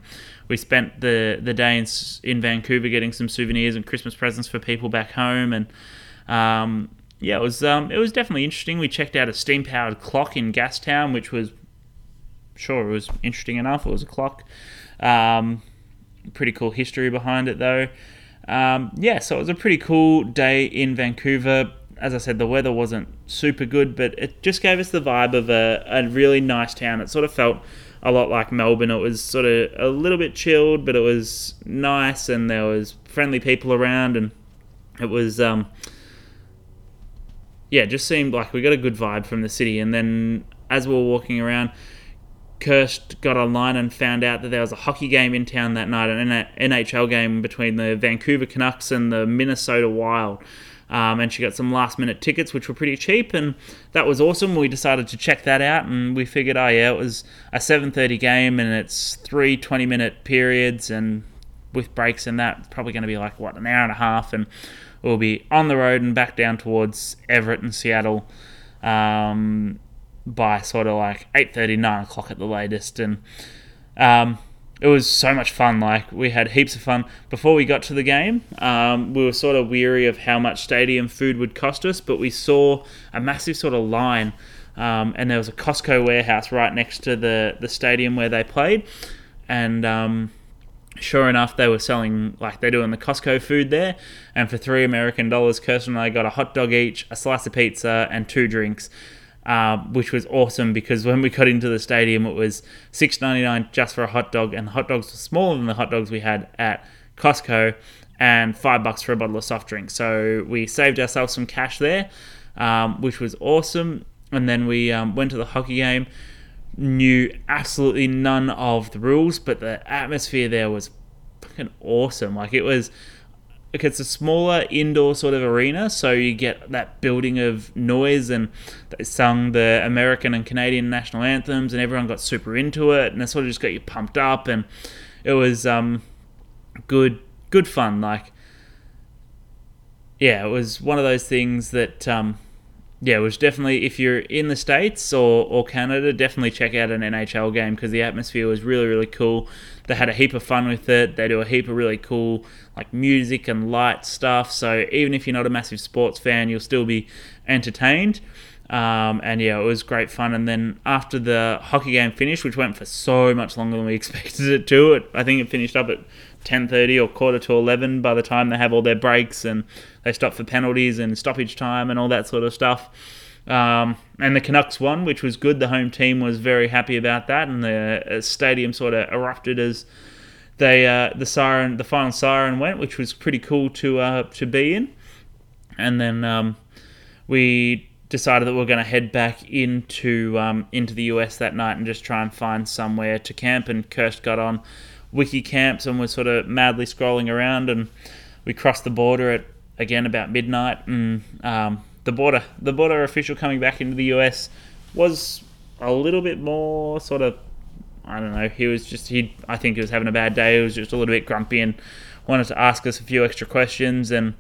we spent the the day in, in Vancouver getting some souvenirs and Christmas presents for people back home, and um, yeah, it was um, it was definitely interesting. We checked out a steam powered clock in Gastown, which was sure it was interesting enough. It was a clock. Um, pretty cool history behind it though. Um, yeah, so it was a pretty cool day in Vancouver. As I said, the weather wasn't super good, but it just gave us the vibe of a, a really nice town. It sort of felt a lot like Melbourne. It was sort of a little bit chilled, but it was nice, and there was friendly people around, and it was um, yeah, just seemed like we got a good vibe from the city. And then as we were walking around, Kirst got online and found out that there was a hockey game in town that night, an NHL game between the Vancouver Canucks and the Minnesota Wild. Um, and she got some last minute tickets, which were pretty cheap, and that was awesome. We decided to check that out, and we figured, oh yeah, it was a 7:30 game, and it's three 20 minute periods, and with breaks and that, probably going to be like what an hour and a half, and we'll be on the road and back down towards Everett and Seattle. Um, by sort of like 8.30, 9 o'clock at the latest. And um, it was so much fun. Like, we had heaps of fun. Before we got to the game, um, we were sort of weary of how much stadium food would cost us, but we saw a massive sort of line. Um, and there was a Costco warehouse right next to the, the stadium where they played. And um, sure enough, they were selling like they do in the Costco food there. And for three American dollars, Kirsten and I got a hot dog each, a slice of pizza, and two drinks uh, which was awesome because when we got into the stadium, it was six ninety nine just for a hot dog, and the hot dogs were smaller than the hot dogs we had at Costco, and five bucks for a bottle of soft drink. So we saved ourselves some cash there. um, which was awesome. And then we um, went to the hockey game. Knew absolutely none of the rules, but the atmosphere there was fucking awesome. Like it was like it's a smaller indoor sort of arena, so you get that building of noise, and they sung the American and Canadian national anthems, and everyone got super into it, and it sort of just got you pumped up, and it was um, good, good fun. Like, yeah, it was one of those things that um, yeah, it was definitely if you're in the states or, or Canada, definitely check out an NHL game because the atmosphere was really really cool. They had a heap of fun with it. They do a heap of really cool like music and light stuff. So even if you're not a massive sports fan, you'll still be entertained. Um, and yeah, it was great fun. And then after the hockey game finished, which went for so much longer than we expected it to, it I think it finished up at 10:30 or quarter to 11 by the time they have all their breaks and they stop for penalties and stoppage time and all that sort of stuff. Um, and the Canucks won, which was good. The home team was very happy about that, and the uh, stadium sort of erupted as they uh, the siren, the final siren went, which was pretty cool to uh, to be in. And then um, we decided that we are going to head back into um, into the US that night and just try and find somewhere to camp. And Kirst got on wiki camps and we're sort of madly scrolling around, and we crossed the border at again about midnight, and um, the border the border official coming back into the US was a little bit more sort of I don't know. He was just he. I think he was having a bad day. He was just a little bit grumpy and wanted to ask us a few extra questions and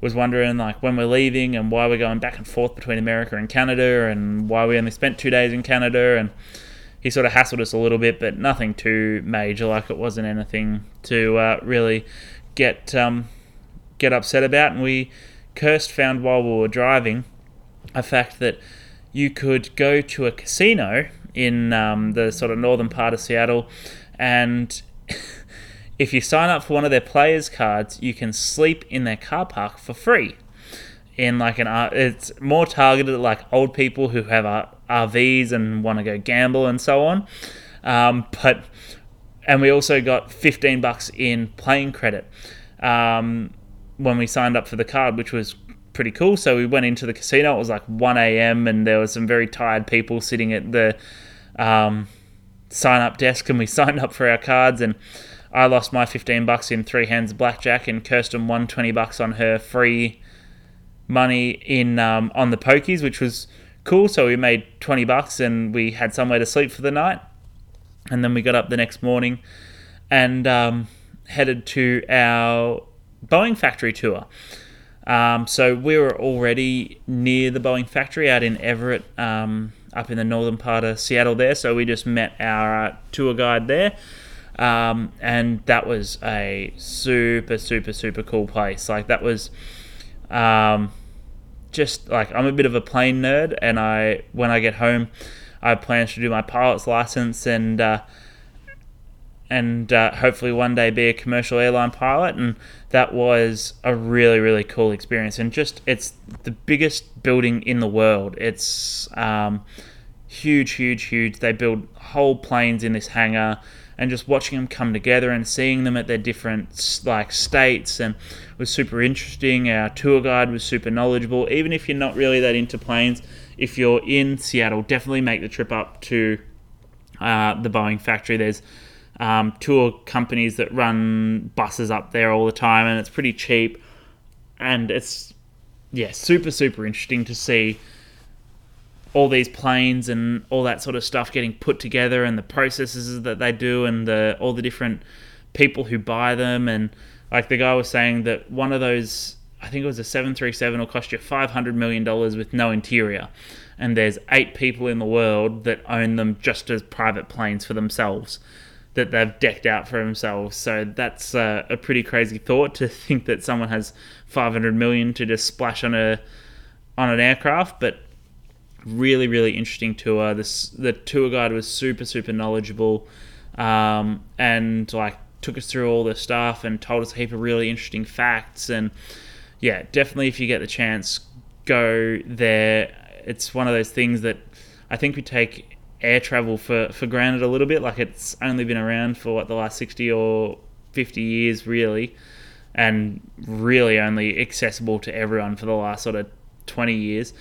was wondering like when we're leaving and why we're going back and forth between America and Canada and why we only spent two days in Canada and he sort of hassled us a little bit, but nothing too major. Like it wasn't anything to uh, really get um, get upset about. And we Kirst found while we were driving a fact that you could go to a casino in um, the sort of northern part of Seattle, and if you sign up for one of their players' cards, you can sleep in their car park for free. In like an, uh, it's more targeted at like old people who have RVs and want to go gamble and so on. Um, but and we also got 15 bucks in playing credit um, when we signed up for the card, which was pretty cool. So we went into the casino. It was like 1 a.m. and there were some very tired people sitting at the um, sign up desk, and we signed up for our cards and I lost my 15 bucks in three hands of blackjack, and Kirsten won 20 bucks on her free money in um, on the pokies, which was cool. So we made 20 bucks, and we had somewhere to sleep for the night. And then we got up the next morning and um, headed to our Boeing factory tour. Um, so we were already near the Boeing factory out in Everett, um, up in the northern part of Seattle there. So we just met our uh, tour guide there. Um, and that was a super, super, super cool place. Like that was, um, just like I'm a bit of a plane nerd, and I when I get home, I have plans to do my pilot's license and uh, and uh, hopefully one day be a commercial airline pilot. And that was a really, really cool experience. And just it's the biggest building in the world. It's um, huge, huge, huge. They build whole planes in this hangar and just watching them come together and seeing them at their different like states and was super interesting. Our tour guide was super knowledgeable. Even if you're not really that into planes, if you're in Seattle, definitely make the trip up to uh, the Boeing factory. There's um, tour companies that run buses up there all the time, and it's pretty cheap. And it's yeah, super super interesting to see all these planes and all that sort of stuff getting put together and the processes that they do and the all the different people who buy them. And like the guy was saying that one of those I think it was a 737 will cost you 500 million dollars with no interior. And there's eight people in the world that own them just as private planes for themselves that they've decked out for themselves. So that's a pretty crazy thought to think that someone has 500 million to just splash on a on an aircraft. But really really interesting tour. This the tour guide was super super knowledgeable, um, and like took us through all the stuff and told us a heap of really interesting facts. And yeah, definitely if you get the chance, go there. It's one of those things that I think we take air travel for, for granted a little bit. Like it's only been around for what the last sixty or fifty years, really, and really only accessible to everyone for the last sort of 20 years.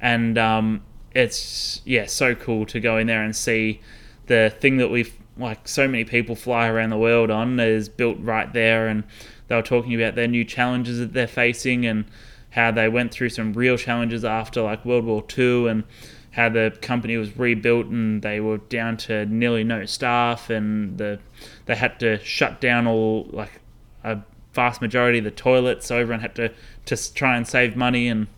And um, it's, yeah, so cool to go in there and see the thing that we've, like, so many people fly around the world on is built right there. And they were talking about their new challenges that they're facing and how they went through some real challenges after, like, World War II and how the company was rebuilt and they were down to nearly no staff and the they had to shut down all like a vast majority of the toilets so everyone had to to try and save money and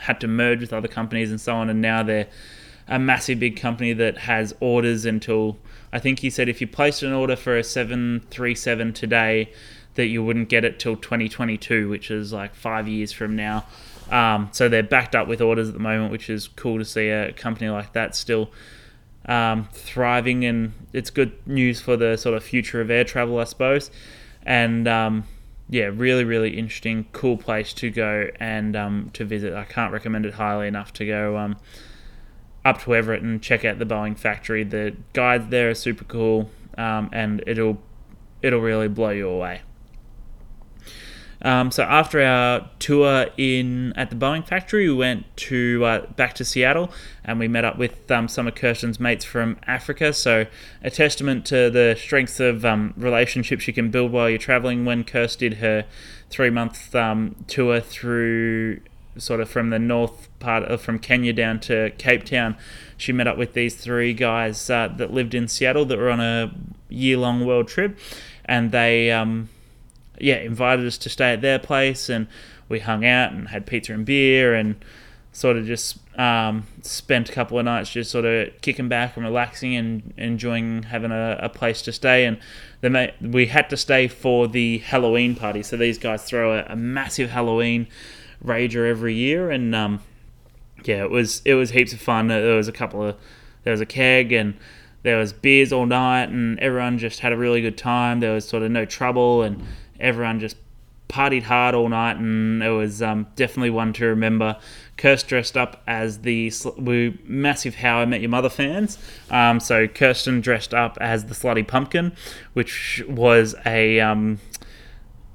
had to merge with other companies and so on and now they're a massive big company that has orders until I think he said if you placed an order for a 737 today that you wouldn't get it till 2022 which is like 5 years from now um, so they're backed up with orders at the moment, which is cool to see a company like that still um, thriving, and it's good news for the sort of future of air travel, I suppose. And um, yeah, really, really interesting, cool place to go and um, to visit. I can't recommend it highly enough to go um, up to Everett and check out the Boeing factory. The guides there are super cool, um, and it'll it'll really blow you away. Um, so after our tour in at the Boeing factory, we went to uh, back to Seattle and we met up with um, some of Kirsten's mates from Africa. So a testament to the strength of um, relationships you can build while you're traveling. When Kirst did her three month um, tour through sort of from the north part of from Kenya down to Cape Town, she met up with these three guys uh, that lived in Seattle that were on a year long world trip, and they um, yeah, invited us to stay at their place, and we hung out and had pizza and beer, and sort of just um, spent a couple of nights just sort of kicking back and relaxing and enjoying having a, a place to stay. And then we had to stay for the Halloween party. So these guys throw a, a massive Halloween rager every year, and um, yeah, it was it was heaps of fun. There was a couple of there was a keg and there was beers all night, and everyone just had a really good time. There was sort of no trouble and everyone just partied hard all night, and it was um, definitely one to remember. Kirst dressed up as the we massive How I Met Your Mother fans, um, so Kirsten dressed up as the Slutty Pumpkin, which was a um,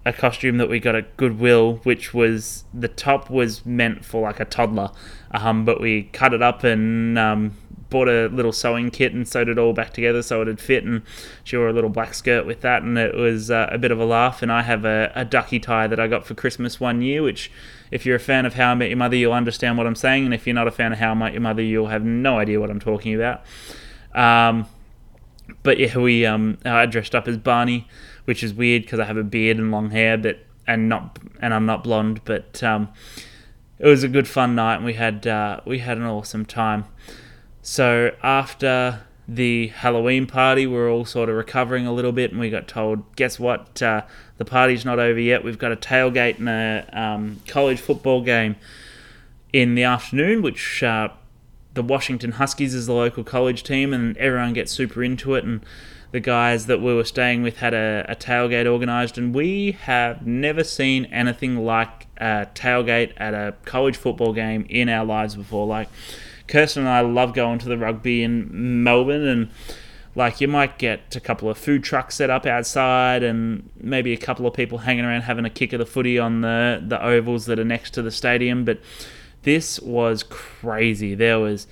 a costume that we got at Goodwill, which was the top was meant for like a toddler, um, but we cut it up and um, bought a little sewing kit and sewed it all back together so it'd fit. And she wore a little black skirt with that, and it was uh, a bit of a laugh. And I have a, a ducky tie that I got for Christmas one year, which, if you're a fan of How I Met Your Mother, you'll understand what I'm saying. And if you're not a fan of How I Met Your Mother, you'll have no idea what I'm talking about. Um, but yeah, we um, I dressed up as Barney, which is weird because I have a beard and long hair, but and not and I'm not blonde, but um, it was a good fun night, and we had uh, we had an awesome time. So after the Halloween party, we are all sort of recovering a little bit, and we got told, guess what? Uh, the party's not over yet. We've got a tailgate and a um, college football game in the afternoon, which uh, the Washington Huskies is the local college team, and everyone gets super into it. And the guys that we were staying with had a, a tailgate organised, and we have never seen anything like a tailgate at a college football game in our lives before. Like, Kirsten and I love going to the rugby in Melbourne and like you might get a couple of food trucks set up outside and maybe a couple of people hanging around having a kick of the footy on the the ovals that are next to the stadium but this was crazy. There was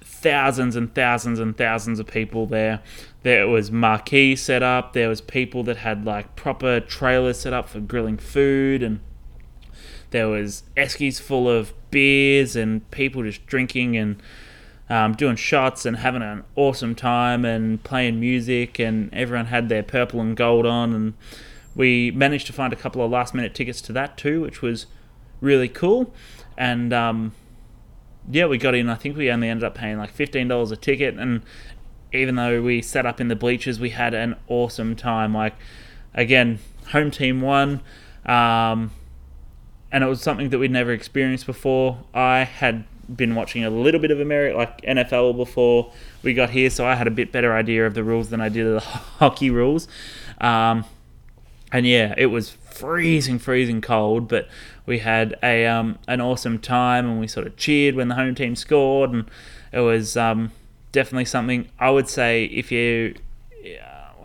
thousands and thousands and thousands of people there. There was marquee set up. There was people that had like proper trailers set up for grilling food and there was eskies full of beers and people just drinking and um, doing shots and having an awesome time and playing music and everyone had their purple and gold on. And we managed to find a couple of last minute tickets to that too which was really cool. And um, yeah we got in. I think we only ended up paying like $15 a ticket. And even though we sat up in the bleachers we had an awesome time. Like again home team won. Um, and it was something that we'd never experienced before. I had been watching a little bit of America, like NFL, before we got here, so I had a bit better idea of the rules than I did of the hockey rules. Um, and yeah, it was freezing, freezing cold, but we had a um, an awesome time, and we sort of cheered when the home team scored, and it was um, definitely something I would say if you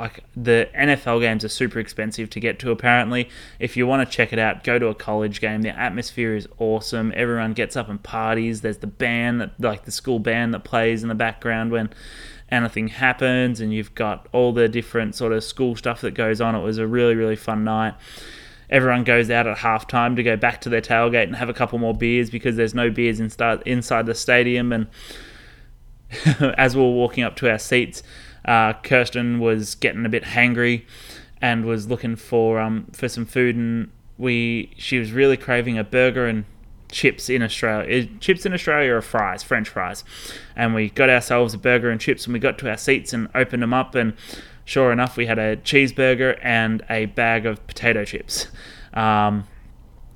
like the NFL games are super expensive to get to. Apparently, if you want to check it out, go to a college game. The atmosphere is awesome. Everyone gets up and parties. There's the band that like the school band that plays in the background when anything happens, and you've got all the different sort of school stuff that goes on. It was a really really fun night everyone goes out at halftime to go back to their tailgate and have a couple more beers because there's no beers in start, inside the stadium. And as we were walking up to our seats, uh, Kirsten was getting a bit hangry and was looking for um, for some food, and we she was really craving a burger and chips in Australia. Chips in Australia are fries, French fries, and we got ourselves a burger and chips, and we got to our seats and opened them up and sure enough, we had a cheeseburger and a bag of potato chips, um,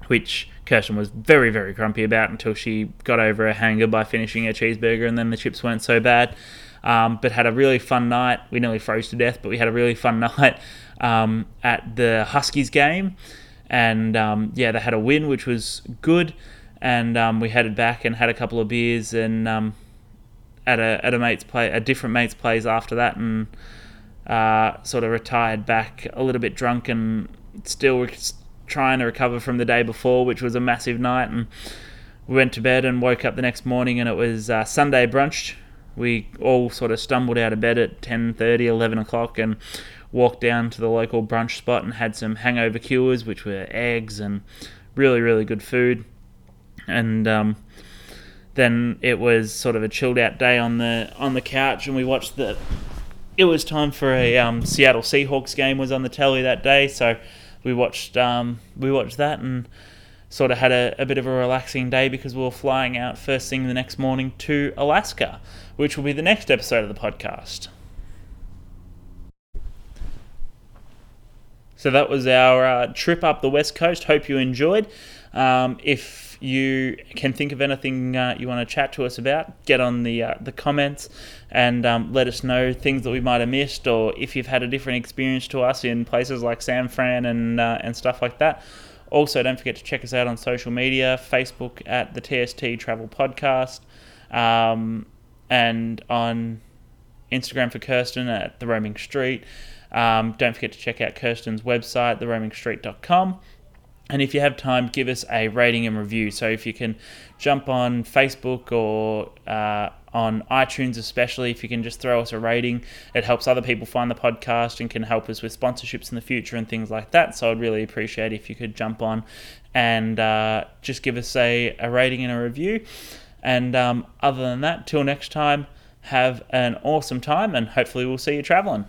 which Kirsten was very, very grumpy about until she got over her hanger by finishing her cheeseburger, and then the chips weren't so bad. Um, but had a really fun night. We nearly froze to death, but we had a really fun night um, at the Huskies game, and um, yeah, they had a win, which was good. And um, we headed back and had a couple of beers and um, at a at a mate's play, a different mate's place after that, and uh, sort of retired back a little bit drunk and still trying to recover from the day before, which was a massive night. And we went to bed and woke up the next morning, and it was uh, Sunday brunch. We all sort of stumbled out of bed at 10:30, 11 o'clock, and walked down to the local brunch spot and had some hangover cures, which were eggs and really, really good food. And um, then it was sort of a chilled out day on the on the couch, and we watched the it was time for a um, Seattle Seahawks game was on the telly that day, so we watched um, we watched that and sort of had a, a, bit of a relaxing day because we were flying out first thing the next morning to Alaska, which will be the next episode of the podcast. So that was our uh, trip up the west coast. Hope you enjoyed. Um, if you can think of anything uh, you want to chat to us about, get on the uh, the comments and um, let us know things that we might have missed, or if you've had a different experience to us in places like San Fran and uh, and stuff like that. Also, don't forget to check us out on social media: Facebook at the TST Travel Podcast, um, and on Instagram for Kirsten at the Roaming Street. Um, don't forget to check out Kirsten's website, theroamingstreet.com. And if you have time, give us a rating and review. So if you can jump on Facebook or uh, on iTunes, especially, if you can just throw us a rating, it helps other people find the podcast and can help us with sponsorships in the future and things like that. So I'd really appreciate if you could jump on and uh, just give us a, a rating and a review. And um, other than that, till next time, have an awesome time and hopefully we'll see you traveling.